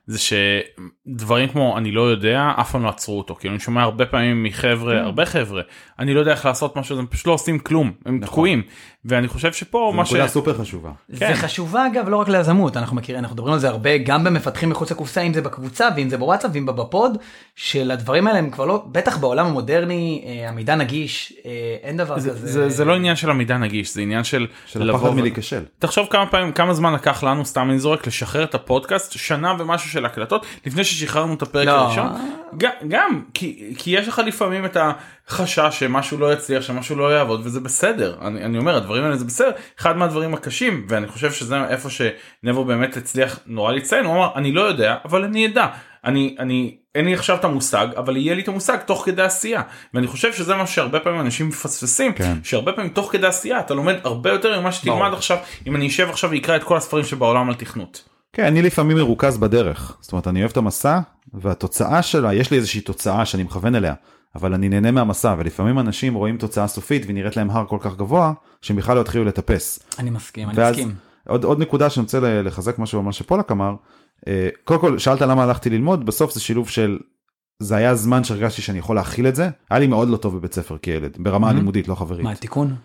זה שדברים כמו אני לא יודע אף פעם לא עצרו אותו כאילו אני שומע הרבה פעמים מחבר'ה הרבה חבר'ה אני לא יודע איך לעשות משהו הם פשוט לא עושים כלום הם תקועים ואני חושב שפה זו מה ש... נקודה סופר חשובה. כן. זה חשובה אגב לא רק ליזמות אנחנו מכירים אנחנו מדברים על זה הרבה גם במפתחים מחוץ לקופסה אם זה בקבוצה ואם זה בוואטסאפ ואם בפוד של הדברים האלה הם כבר לא בטח בעולם המודרני אה, המידע נגיש אה, אין דבר זה, כזה. זה, זה לא עניין של המידע נגיש זה עניין של, של לבוא הפחד מלהיכשל. תחשוב כמה פעמים כמה זמן לקח לנו סתם אני זורק לשחרר את הפודקאסט שנה ומשהו של הקלטות לפני ששחררנו את הפרק לא. הראשון גם, גם כי, כי יש לך לפעמים את החשש שמשהו לא יצליח שמשהו לא יעבוד וזה בסדר אני, אני אומר הדברים האלה זה בסדר אחד מהדברים הקשים ואני חושב שזה איפה שנבו באמת הצליח נורא לציין הוא אמר אני לא יודע אבל אני אדע אני אני אין לי עכשיו את המושג אבל יהיה לי את המושג תוך כדי עשייה ואני חושב שזה מה שהרבה פעמים אנשים מפספסים כן. שהרבה פעמים תוך כדי עשייה אתה לומד הרבה יותר ממה שתלמד ברור. עכשיו אם אני אשב עכשיו ואקרא את כל הספרים שבעולם על תכנות. כן, אני לפעמים מרוכז בדרך. זאת אומרת, אני אוהב את המסע, והתוצאה שלה, יש לי איזושהי תוצאה שאני מכוון אליה, אבל אני נהנה מהמסע, ולפעמים אנשים רואים תוצאה סופית ונראית להם הר כל כך גבוה, שהם בכלל לא יתחילו לטפס. אני מסכים אני ואז מסכים. עוד, עוד נקודה שאני רוצה לחזק משהו מה שפולק אמר, אה, קודם כל שאלת למה הלכתי ללמוד, בסוף זה שילוב של, זה היה זמן שהרגשתי שאני יכול להכיל את זה, היה לי מאוד לא טוב בבית ספר כילד, ברמה. הלימודית, לא חברית. מה תיקון?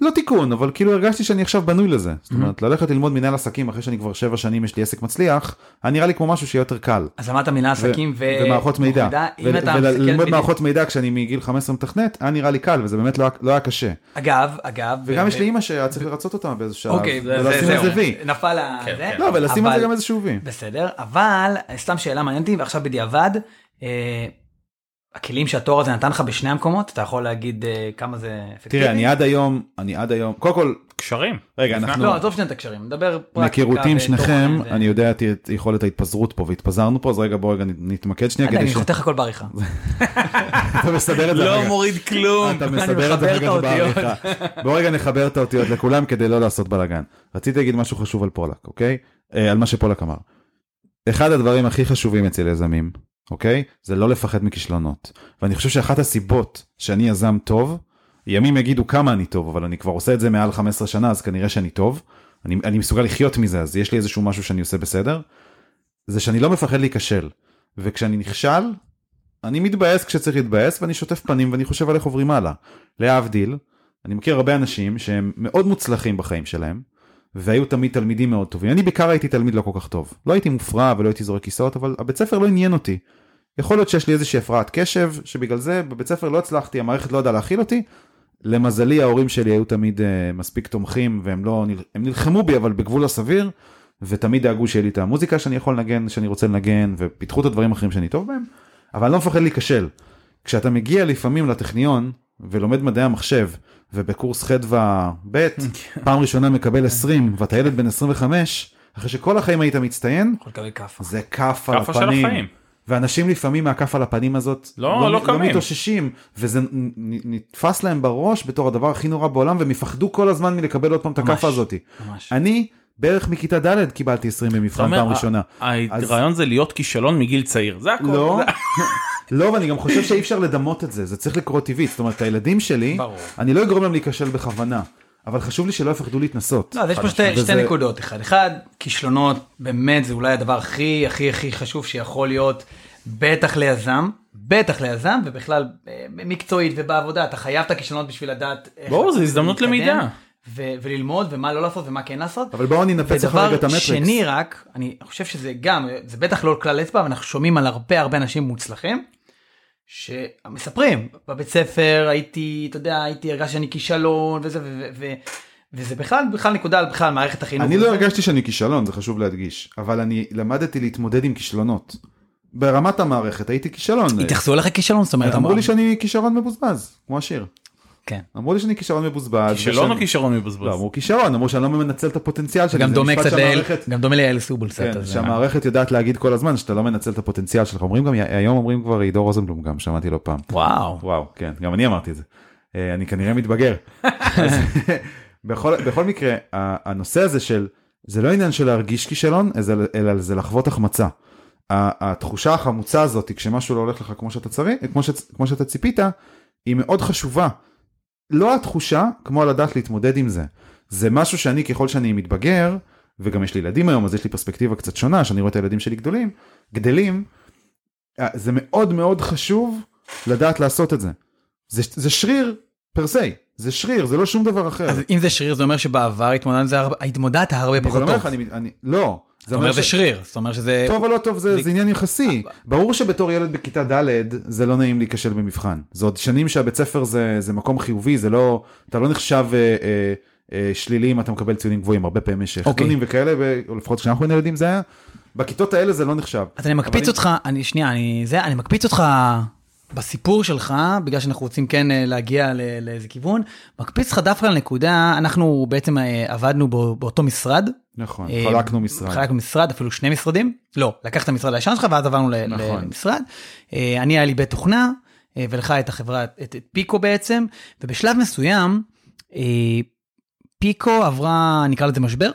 לא תיקון אבל כאילו הרגשתי שאני עכשיו בנוי לזה זאת אומרת ללכת ללמוד מנהל עסקים אחרי שאני כבר שבע שנים יש לי עסק מצליח היה נראה לי כמו משהו שיהיה יותר קל. אז אמרת מילה עסקים ו... ומערכות מידע אם אתה מסתכל וללמוד מערכות מידע כשאני מגיל 15 מתכנת היה נראה לי קל וזה באמת לא היה- לא היה קשה אגב אגב וגם ו- יש לי אימא שהיה צריך לרצות אותה באיזשהו שלב אוקיי זה- ולשים זה- על זה זהו, וי. נפל ה... כן, זה. כן. לא ולשים על זה גם איזשהו וי. בסדר אבל סתם שאלה מעניינת ועכשיו בדיעבד אה, הכלים שהתואר הזה נתן לך בשני המקומות אתה יכול להגיד אה, כמה זה אפקטיבי? תראה אני עד היום אני עד היום קודם כל קשרים. רגע, לפני- אנחנו- לא עזוב שנייה את הקשרים נדבר פרקטיקה מהיכרותי עם ותוכן שניכם ו- אני יודע את יכולת ההתפזרות פה והתפזרנו פה אז רגע בוא רגע נתמקד שנייה אני חותך הכל בעריכה. שאתה מסדר את זה לא רגע. מוריד כלום. אתה מסדר את זה רגע. בעריכה. בוא רגע נחבר את האותיות לכולם כדי לא לעשות בלאגן. רציתי להגיד משהו חשוב על פולק, אוקיי? אה, על מה שפולק אמר. אחד הדברים הכי חשובים אצל יזמים, אוקיי? זה לא לפחד מכישלונות. ואני חושב שאחת הסיבות שאני יזם טוב, ימים יגידו כמה אני טוב, אבל אני כבר עושה את זה מעל 15 שנה, אז כנראה שאני טוב. אני, אני מסוגל לחיות מזה, אז יש לי איזשהו משהו שאני עושה בסדר. זה שאני לא מפחד להיכשל. וכשאני נכשל, אני מתבאס כשצריך להתבאס ואני שוטף פנים ואני חושב על איך עוברים הלאה. להבדיל, אני מכיר הרבה אנשים שהם מאוד מוצלחים בחיים שלהם, והיו תמיד תלמידים מאוד טובים. אני בעיקר הייתי תלמיד לא כל כך טוב. לא הייתי מופרע ולא הייתי זורק כיסאות, אבל הבית ספר לא עניין אותי. יכול להיות שיש לי איזושהי הפרעת קשב, שבגלל זה בבית ספר לא הצלחתי, המערכת לא ידעה להכיל אותי. למזלי ההורים שלי היו תמיד uh, מספיק תומכים והם לא, הם נלחמו בי אבל בגבול הסביר, ותמיד דאגו שיהיה לי את המוזיקה שאני יכול לנגן, שאני רוצה לנגן, ופיתחו את הדברים האחרים שאני טוב בהם, אבל אני לא מפחד להיכשל. כשאתה מגיע לפעמים לטכניון ולומד מדעי המחשב, ובקורס חדווה ב', פעם ראשונה מקבל 20 ואתה ילד בן 25, אחרי שכל החיים היית מצטיין. זה כף על הפנים. ואנשים לפעמים מהכף על הפנים הזאת לא- לא קמים. מתאוששים וזה נתפס להם בראש בתור הדבר הכי נורא בעולם והם יפחדו כל הזמן מלקבל עוד פעם את. הכאפה הזאת. ממש. אני בערך מכיתה ד' קיבלתי 20 אתה במבחן פעם ראשונה. ה- אז- הרעיון זה להיות כישלון מגיל צעיר זה הכל. לא, לא ואני גם חושב שאי אפשר לדמות את זה זה צריך לקרות טבעית זאת אומרת הילדים שלי ברור. אני לא אגרום להם להיכשל בכוונה אבל חשוב לי שלא יפחדו להתנסות. לא, אז יש פה שתי, וזה- שתי נקודות. אחד, אחד, כישלונות, באמת זה אולי הדבר הכי הכי הכי חשוב שיכול להיות, בטח ליזם, בטח ליזם, ובכלל אה, מקצועית ובעבודה, אתה חייב את הכישלונות בשביל לדעת איך ברור, זה את הזדמנות למידע. ו- וללמוד ומה לא לעשות ומה כן לעשות. אבל בואו אני אנפץ לך רגע את ודבר המטריקס. שני רק, אני חושב שזה גם, זה בטח לא כלל אצבע, אבל אנחנו שומעים על הרבה הרבה אנשים מוצלחים, שמספרים, בבית ספר הייתי, אתה יודע, הייתי, הרגשתי שאני כישלון וזה, ו- ו- ו- וזה בכלל, בכלל נקודה על בכלל מערכת החינוך. אני לא. הרגשתי שאני כישלון, זה חשוב להדגיש, אבל אני למדתי להתמודד עם כישלונות. ברמת המערכת הייתי כישלון. התייחסו אליך כישלון? זאת אומרת, אמרו לי שאני כישרון מבוזבז, כמו השיר. כן. אמרו לי שאני כישרון מבוזבז. כישלון או כישרון לא, מבזבז? אמרו כישרון, אמרו שאני לא מנצל את הפוטנציאל שלי. גם דומה קצת לאל, גם דומה לאל סובל קצת. כן, שהמערכת יודעת להגיד כל הזמן שאתה לא מנצל את הפוטנציאל שלך. אומרים גם, היום אומרים כבר עידו רוזנבלום גם, שמעתי לא פעם. וואו. וואו, כן, גם אני אמרתי את זה. אה, אני כנראה מתבגר. בכל, מקרה, ה- הנושא הזה של, זה לא עניין של להרגיש כישלון, אלא- זה לחוות החמצה. ה- התחושה החמוצה הזאת, כשמשהו לא הולך לך כמו שאתה צריך, כמו שאתה ציפית, היא מאוד חשובה. לא התחושה, כמו לדעת להתמודד עם זה. זה משהו שאני, ככל שאני מתבגר, וגם יש לי ילדים היום, אז יש לי פרספקטיבה קצת שונה, שאני רואה את הילדים שלי גדולים, גדלים, אה, זה מאוד מאוד חשוב לדעת לעשות את זה. זה, זה שריר פר סי, זה שריר, זה לא שום דבר אחר. אז אם זה שריר זה אומר שבעבר התמודדת התמודדת הרבה אני פחות אומר לך, טוב. אני, אני, לא, זאת אומרת זה שריר, זאת אומרת שזה... טוב או לא טוב זה, זה עניין יחסי. ברור שבתור ילד בכיתה ד' זה לא נעים להיכשל במבחן. זה עוד שנים שהבית ספר זה, זה מקום חיובי, זה לא, אתה לא נחשב אה, אה, אה, שלילי אם אתה מקבל ציונים גבוהים, הרבה פעמים יש אוקיי. חנונים וכאלה, ו- או לפחות כשאנחנו היינו ילדים זה היה, בכיתות האלה זה לא נחשב. אז אני מקפיץ אבל אותך, אני שנייה, אני זה, אני מקפיץ אותך בסיפור שלך, בגלל שאנחנו רוצים כן אה, להגיע ל- לאיזה כיוון, מקפיץ אותך דווקא לנקודה, אנחנו בעצם אה, עבדנו בו- באותו משרד. נכון, אה, חלקנו משרד. חלקנו משרד, אפילו שני משרדים. לא, לקחת את המשרד הישן שלך ואז עברנו נכון. למשרד. אה, אני היה לי בית תוכנה, אה, ולך את החברה, את, את פיקו בעצם, ובשלב מסוים, פיקו עברה, נקרא לזה משבר.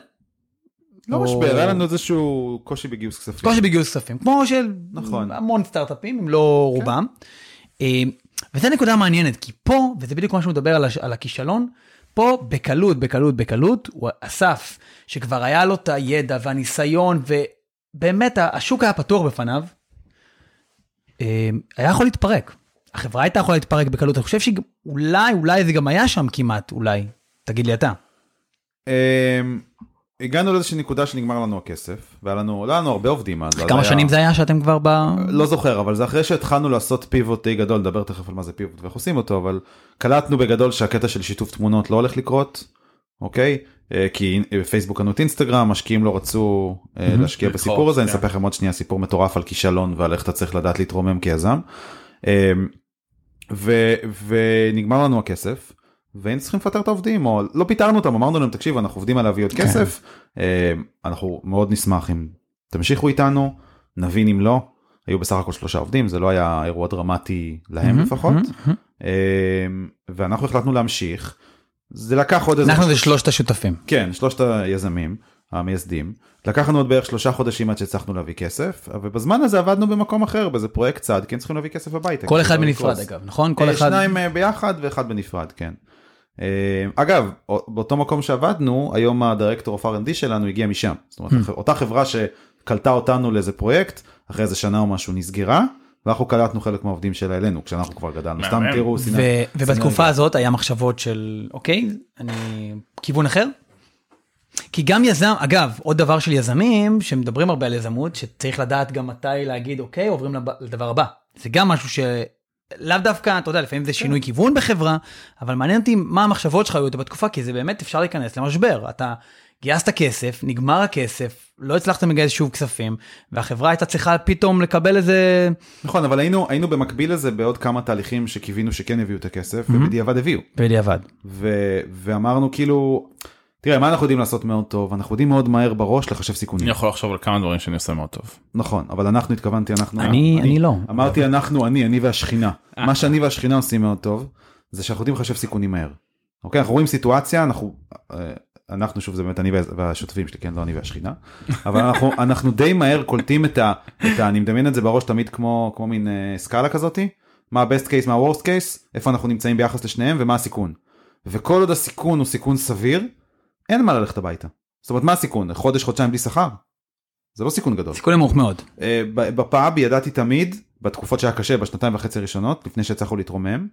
לא או- משבר, היה לנו איזשהו קושי בגיוס כספים. קושי בגיוס כספים, כמו של נכון. המון סטארט-אפים, אם לא רובם. אה, וזו נקודה מעניינת, כי פה, וזה בדיוק מה שהוא מדבר על, הש- על הכישלון, פה בקלות, בקלות, בקלות, הוא אסף, שכבר היה לו את הידע והניסיון, ובאמת השוק היה פתוח בפניו, אה, היה יכול להתפרק. החברה הייתה יכולה להתפרק בקלות, אני חושב שאולי, אולי זה גם היה שם כמעט, אולי. תגיד לי אתה. אמ, הגענו לאיזושהי נקודה שנגמר לנו הכסף, והיה לנו, לא היה לנו הרבה עובדים. אז כמה היה- שנים זה היה שאתם כבר ב... לא זוכר, אבל זה אחרי שהתחלנו לעשות פיבוט די גדול, נדבר תכף על מה זה פיבוט ואיך עושים אותו, אבל קלטנו בגדול שהקטע של שיתוף תמונות לא הולך לקרות, אוקיי? אה, כי אה, פייסבוק קנו את אינסטגרם, משקיעים לא רצו אה. להשקיע בסיפור הזה, אני כן. אספר לכם עוד שנייה סיפור מטורף על כישלון ועל איך אתה צריך לדעת להתרומם כיזם. ו- ונגמר לנו הכסף. והיינו צריכים לפטר את העובדים או לא פיטרנו אותם אמרנו להם תקשיבו אנחנו עובדים על להביא עוד כן. כסף אה, אנחנו מאוד נשמח אם תמשיכו איתנו נבין אם לא היו בסך הכל שלושה עובדים זה לא היה אירוע דרמטי להם לפחות. אה, ואנחנו החלטנו להמשיך זה לקח עוד איזה אנחנו זה שלושת השותפים. כן שלושת היזמים המייסדים לקח לנו עוד בערך שלושה חודשים עד שהצלחנו להביא כסף ובזמן הזה עבדנו במקום אחר באיזה פרויקט צד כי הם צריכים להביא כסף הביתה. כל אחד לא בנפרד. אגב, נכון? כל אה, אחד... שניים אה, ביחד ואחד בנפרד כן. אה, אגב באותו מקום שעבדנו היום הדירקטור of R&D שלנו הגיע משם זאת אומרת Hmm. אותה חברה שקלטה אותנו לאיזה פרויקט אחרי איזה שנה או משהו נסגרה ואנחנו קלטנו חלק מהעובדים שלה אלינו כשאנחנו כבר גדלנו. סתם. תראו, ו- סינר- ובתקופה. הזאת היה מחשבות של אוקיי, אני כיוון אחר? כי גם יזם, אגב, עוד דבר של יזמים, שמדברים הרבה על יזמות, שצריך לדעת גם מתי להגיד אוקיי, עוברים לדבר הבא. זה גם משהו שלאו דווקא, אתה יודע, לפעמים זה שינוי כיוון בחברה, אבל מעניין אותי מה המחשבות שלך היו בתקופה, כי זה באמת אפשר להיכנס למשבר. אתה גייסת כסף, נגמר הכסף, לא הצלחתם לגייס שוב כספים, והחברה הייתה צריכה פתאום לקבל איזה... נכון, אבל היינו היינו במקביל לזה בעוד כמה תהליכים שקיווינו שכן יביאו את הכסף, ובדיעבד הביאו. בדיעבד. ו- ואמרנו כאילו, תראה, מה אנחנו יודעים לעשות מאוד טוב? אנחנו יודעים מאוד מהר בראש לחשב סיכונים. אני יכול לחשוב על כמה דברים שאני עושה מאוד טוב. נכון, אבל אנחנו התכוונתי, אנחנו... אני- אני לא. אמרתי אנחנו, אני, אני והשכינה. מה שאני והשכינה עושים מאוד טוב, זה שאנחנו יודעים לחשב סיכונים מהר. אוקיי, אנחנו רואים סיטואציה, אנחנו, אה, אנחנו שוב, זה באמת אני וה- והשותפים שלי, כן, לא אני והשכינה, אבל אנחנו, אנחנו די מהר קולטים את ה, את ה... אני מדמיין את זה בראש תמיד כמו, כמו מין אה, סקאלה כזאתי, מה ה-best case, מה ה-worst case, איפה אנחנו נמצאים ביחס לשניהם ומה הסיכון. וכל עוד הסיכון הוא סיכון סביר, אין מה ללכת הביתה. זאת אומרת, מה הסיכון? חודש, חודשיים בלי שכר? זה לא סיכון גדול. סיכוי נמוך מאוד. אה, בפאב ידעתי תמיד, בתקופות שהיה קשה, בשנתיים וחצי הראשונות, לפני שהצלחנו להתרומם,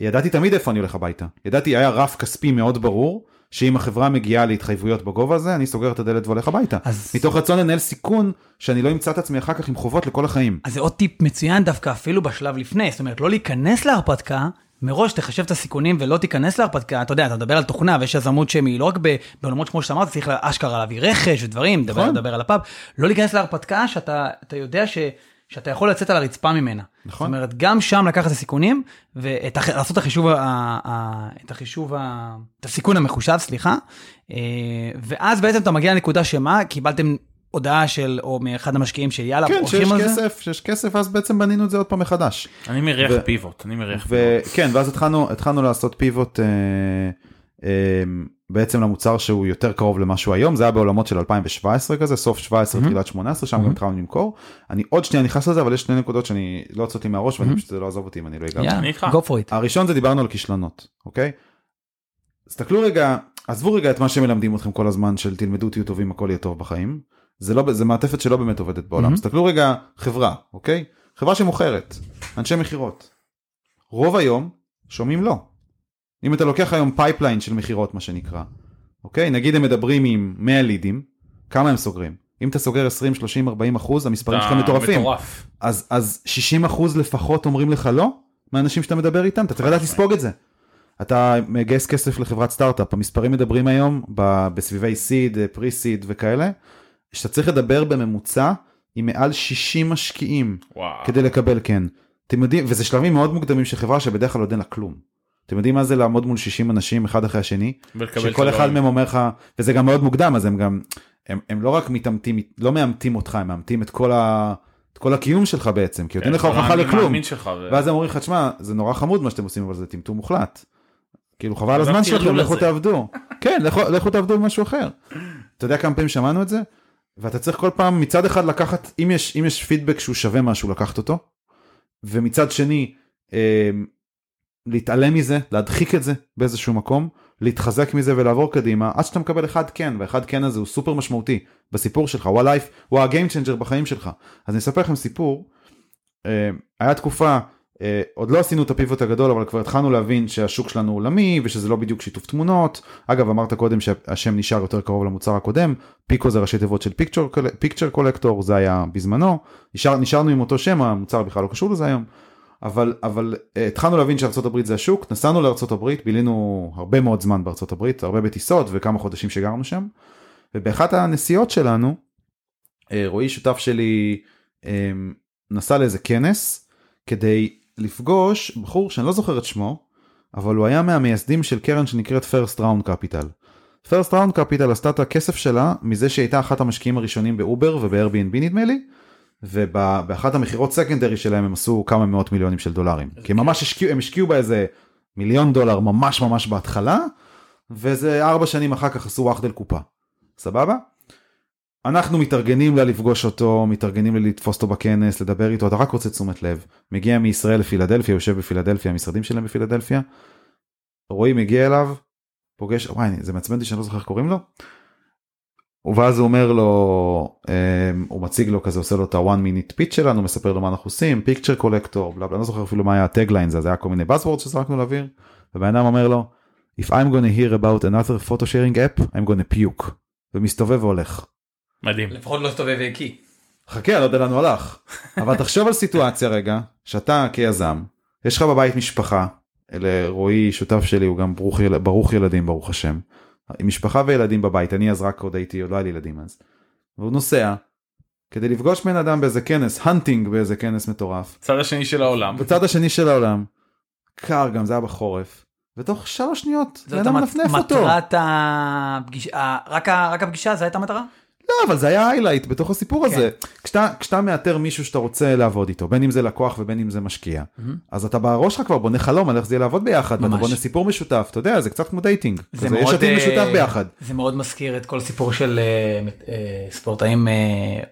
ידעתי תמיד איפה אני הולך הביתה. ידעתי, היה רף כספי מאוד ברור, שאם החברה מגיעה להתחייבויות בגובה הזה, אני סוגר את הדלת והולך הביתה. אז- מתוך רצון לנהל סיכון, שאני לא אמצא את עצמי אחר כך עם חובות לכל החיים. אז זה עוד טיפ מצוין דווקא אפילו בשלב לפני, זאת אומרת לא להיכנס להרפתקה, מראש תחשב את הסיכונים ולא תיכנס להרפתקה, אתה יודע, אתה מדבר על תוכנה ויש יזמות שהיא לא רק בעולמות כמו שאמרת, צריך אשכרה להביא רכש ודברים, לדבר, נכון. לדבר על הפאב, לא להיכנס להרפתקה שאתה אתה יודע ש... שאתה יכול לצאת על הרצפה ממנה. נכון. זאת אומרת, גם שם לקחת את הסיכונים, ולעשות את החישוב, ה, ה, את החישוב, ה, את הסיכון המחושב, סליחה, אה, ואז בעצם אתה מגיע לנקודה שמה, קיבלתם הודעה של, או מאחד המשקיעים של יאללה, כן, הולכים שיש על זה? כסף, שיש כסף, אז בעצם בנינו את זה עוד פעם מחדש. אני מריח ו- פיבוט, אני מריח פיבוט. וכן, ואז התחלנו, התחלנו לעשות פיבוט אה, אה, בעצם למוצר שהוא יותר קרוב למה שהוא היום, זה היה בעולמות של 2017 כזה, סוף 17, Mhm. תחילת 18, שם גם התחלנו למכור. אני עוד שנייה נכנס לזה, אבל יש שני נקודות שאני לא יוצאות לי מהראש, ואני פשוט לא עזוב אותי אם אני לא אגע. איתך. go for it. הראשון זה דיברנו על כישלונות, אוקיי? תסתכלו רגע, עזבו רגע את מה שמלמדים אתכם כל הזמן של תלמדו תהיו טובים הכל יהיה טוב בחיים. זה לא, זה מעטפת שלא באמת עובדת בעולם. מהמם. תסתכלו רגע חברה, אוקיי? חברה שמוכרת, אנשי מכירות. רוב היום שומעים לא. אם אתה לוקח היום pipeline של מכירות מה שנקרא, אוקיי? נגיד הם מדברים עם 100 לידים, כמה הם סוגרים? אם אתה סוגר 20, 30, 40 אחוז, המספרים שלך מטורפים. מטורף. אז, אז 60 אחוז לפחות אומרים לך לא מהאנשים שאתה מדבר איתם, אתה צריך לדעת לספוג את זה. אתה מגייס כסף לחברת סטארט-אפ, המספרים מדברים היום ב- בסביבי seed, pre-seed וכאלה, שאתה צריך לדבר בממוצע עם מעל 60 משקיעים וואו. כדי לקבל כן. אתם יודעים, וזה שלבים מאוד מוקדמים של חברה שבדרך כלל עוד אין לה כלום. אתם יודעים מה זה לעמוד מול 60 אנשים אחד אחרי השני? שכל אחד. מהם אומר לך, וזה גם מאוד מוקדם, אז הם גם, הם, הם לא רק מתעמתים, לא מאמתים אותך, הם מאמתים את כל, ה, את כל הקיום שלך בעצם, כי נותנים לך כן, הוכחה אני לכלום. ואז הם אומרים לך, תשמע, זה נורא חמוד מה שאתם עושים, אבל זה טמטום מוחלט. כאילו חבל הזמן שלכם, לכו. תעבדו. כן, לכו תעבדו במשהו אחר. אתה יודע כמה פעמים שמענו את זה? ואתה צריך כל פעם מצד אחד לקחת, אם יש, אם יש פידבק שהוא שווה משהו, לקחת אותו. ומצד שני, אה, להתעלם מזה, להדחיק את זה באיזשהו מקום, להתחזק מזה ולעבור קדימה, עד שאתה מקבל אחד כן, והאחד כן הזה הוא סופר משמעותי בסיפור שלך, הוא הלייף, הוא הגיים צ'נג'ר בחיים שלך. אז אני אספר לכם סיפור, אה, היה תקופה, עוד לא עשינו את הפיבוט הגדול, אבל כבר התחלנו להבין שהשוק שלנו עולמי, ושזה לא בדיוק שיתוף תמונות. אגב, אמרת קודם שהשם נשאר יותר קרוב למוצר הקודם, פיקו זה ראשי תיבות של פיקצ'ר קולקטור, זה היה בזמנו, נשאר, נשארנו עם אותו שם, המוצר בכלל לא קשור לזה היום. אבל אבל uh, התחלנו להבין שארצות הברית זה השוק נסענו לארצות הברית בילינו הרבה מאוד זמן בארצות הברית הרבה בטיסות וכמה חודשים שגרנו שם. ובאחת הנסיעות שלנו uh, רועי שותף שלי נסע לאיזה כנס כדי לפגוש בחור שאני לא זוכר את שמו אבל הוא היה מהמייסדים של קרן שנקראת First Round Capital. First Round Capital עשתה את הכסף שלה מזה שהייתה אחת המשקיעים הראשונים באובר וב-Airbnb נדמה לי. ובאחת המכירות סקנדרי שלהם הם עשו כמה מאות מיליונים של דולרים. כי הם ממש השקיעו, הם השקיעו באיזה מיליון דולר ממש ממש בהתחלה, וזה ארבע שנים אחר כך עשו וואחדל קופה. סבבה? אנחנו מתארגנים לה לפגוש אותו, מתארגנים לה לתפוס אותו בכנס, לדבר איתו, אתה רק רוצה תשומת לב. מגיע מישראל לפילדלפיה, יושב בפילדלפיה, המשרדים שלהם בפילדלפיה. רועי מגיע אליו, פוגש, וואי, זה מעצבן אותי שאני לא זוכר איך קוראים לו. ואז הוא אומר לו, um, הוא מציג לו כזה, עושה לו את ה-one minute pitch שלנו, מספר לו מה אנחנו עושים, picture collector, בלה בלה, לא זוכר אפילו מה היה הטגליין, זה היה כל מיני buzzwords שזרקנו לאוויר, ובן אדם אומר לו, If I'm gonna hear about another photo sharing app, I'm gonna puke, ומסתובב והולך. מדהים. לפחות לא הסתובב והקיא. חכה, לא יודע לאן הוא הלך. אבל תחשוב על סיטואציה רגע, שאתה כיזם, יש לך בבית משפחה, אלה רועי שותף שלי הוא גם ברוך, יל... ברוך ילדים ברוך השם. עם משפחה וילדים בבית, אני אז רק עוד הייתי, עוד לא היה לי ילדים אז. והוא נוסע, כדי לפגוש בן אדם באיזה כנס, hunting באיזה כנס מטורף. צד השני של העולם. בצד השני של העולם. קר גם, זה היה בחורף. ותוך שלוש שניות, בן אדם מנפנף אותו. מטרת הפגישה, רק, רק הפגישה, זו הייתה המטרה? לא, אבל זה היה highlight בתוך הסיפור כן. הזה. כשאתה, כשאתה מאתר מישהו שאתה רוצה לעבוד איתו, בין אם זה לקוח ובין אם זה משקיע, אז אתה בראש שלך כבר בונה חלום על איך זה יהיה לעבוד ביחד, ואתה ממש. בונה סיפור משותף, אתה יודע, זה קצת כמו dating. זה כזה, יש מאוד, עתיד אה, משותף ביחד. זה מאוד מזכיר את כל סיפור של אה, אה, ספורטאים אה,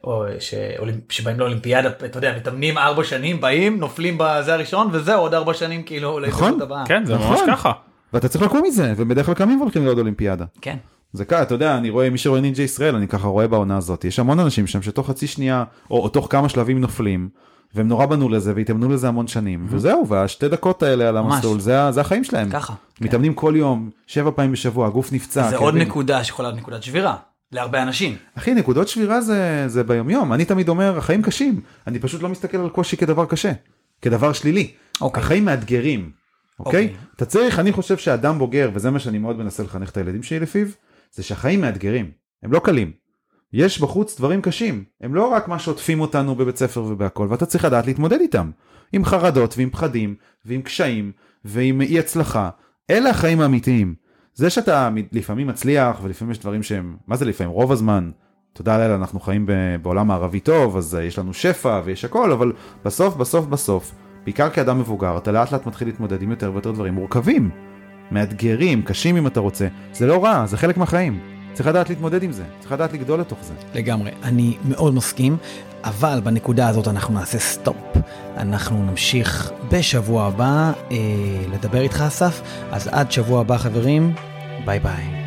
או, שאולימ- שבאים לאולימפיאדה, אתה יודע, מתאמנים ארבע שנים, באים, נופלים בזה הראשון, וזהו, עוד ארבע שנים כאילו הבאה. כן, זה ממש נכון. ככה. ואתה צריך לקום מזה, ובדרך כלל קמים והולכים לעוד אולימפיאדה. כן. זה קל, אתה יודע, אני רואה, מי שרואה נינג'ה ישראל, אני ככה רואה בעונה הזאת, יש המון אנשים שם שתוך חצי שנייה, או, או תוך כמה שלבים נופלים, והם נורא בנו לזה, והתאמנו לזה המון שנים, וזהו, והשתי דקות האלה על. המסלול, זה, זה החיים שלהם. ככה, כן. מתאמנים כל יום, שבע פעמים בשבוע, הגוף נפצע. זה עוד כאבים. נקודה שיכולה להיות נקודת שבירה להרבה אנשים. אחי, נקודות שבירה זה, זה ביומיום, אני תמיד אומר, החיים קשים, אני פשוט לא מסתכל על קושי כדבר קשה, כדבר שלילי. אוקיי. החיים מאתגרים, אוקיי? אוקיי. אתה צריך, אני חושב שאדם בוגר, וזה מה שאני מאוד מנסה לחנך את הילדים שלי לפיו, זה שהחיים מאתגרים, הם לא קלים. יש בחוץ דברים קשים, הם לא רק מה שעוטפים אותנו בבית ספר ובהכל, ואתה צריך לדעת להתמודד איתם. עם חרדות ועם פחדים ועם קשיים ועם אי הצלחה. אלה החיים האמיתיים. זה שאתה לפעמים מצליח ולפעמים יש דברים שהם, מה זה לפעמים? רוב הזמן, תודה לאל אנחנו חיים בעולם מערבי טוב, אז אה, יש לנו שפע ויש הכל, אבל בסוף בסוף בסוף, בעיקר כאדם מבוגר, אתה לאט לאט מתחיל להתמודד עם יותר ויותר דברים מורכבים. מאתגרים, קשים אם אתה רוצה, זה לא רע, זה חלק מהחיים. צריך לדעת להתמודד עם זה, צריך לדעת לגדול לתוך זה. לגמרי, אני מאוד מסכים, אבל בנקודה הזאת אנחנו נעשה stop. אנחנו נמשיך בשבוע הבא אה, לדבר איתך אסף, אז עד שבוע הבא חברים, ביי ביי.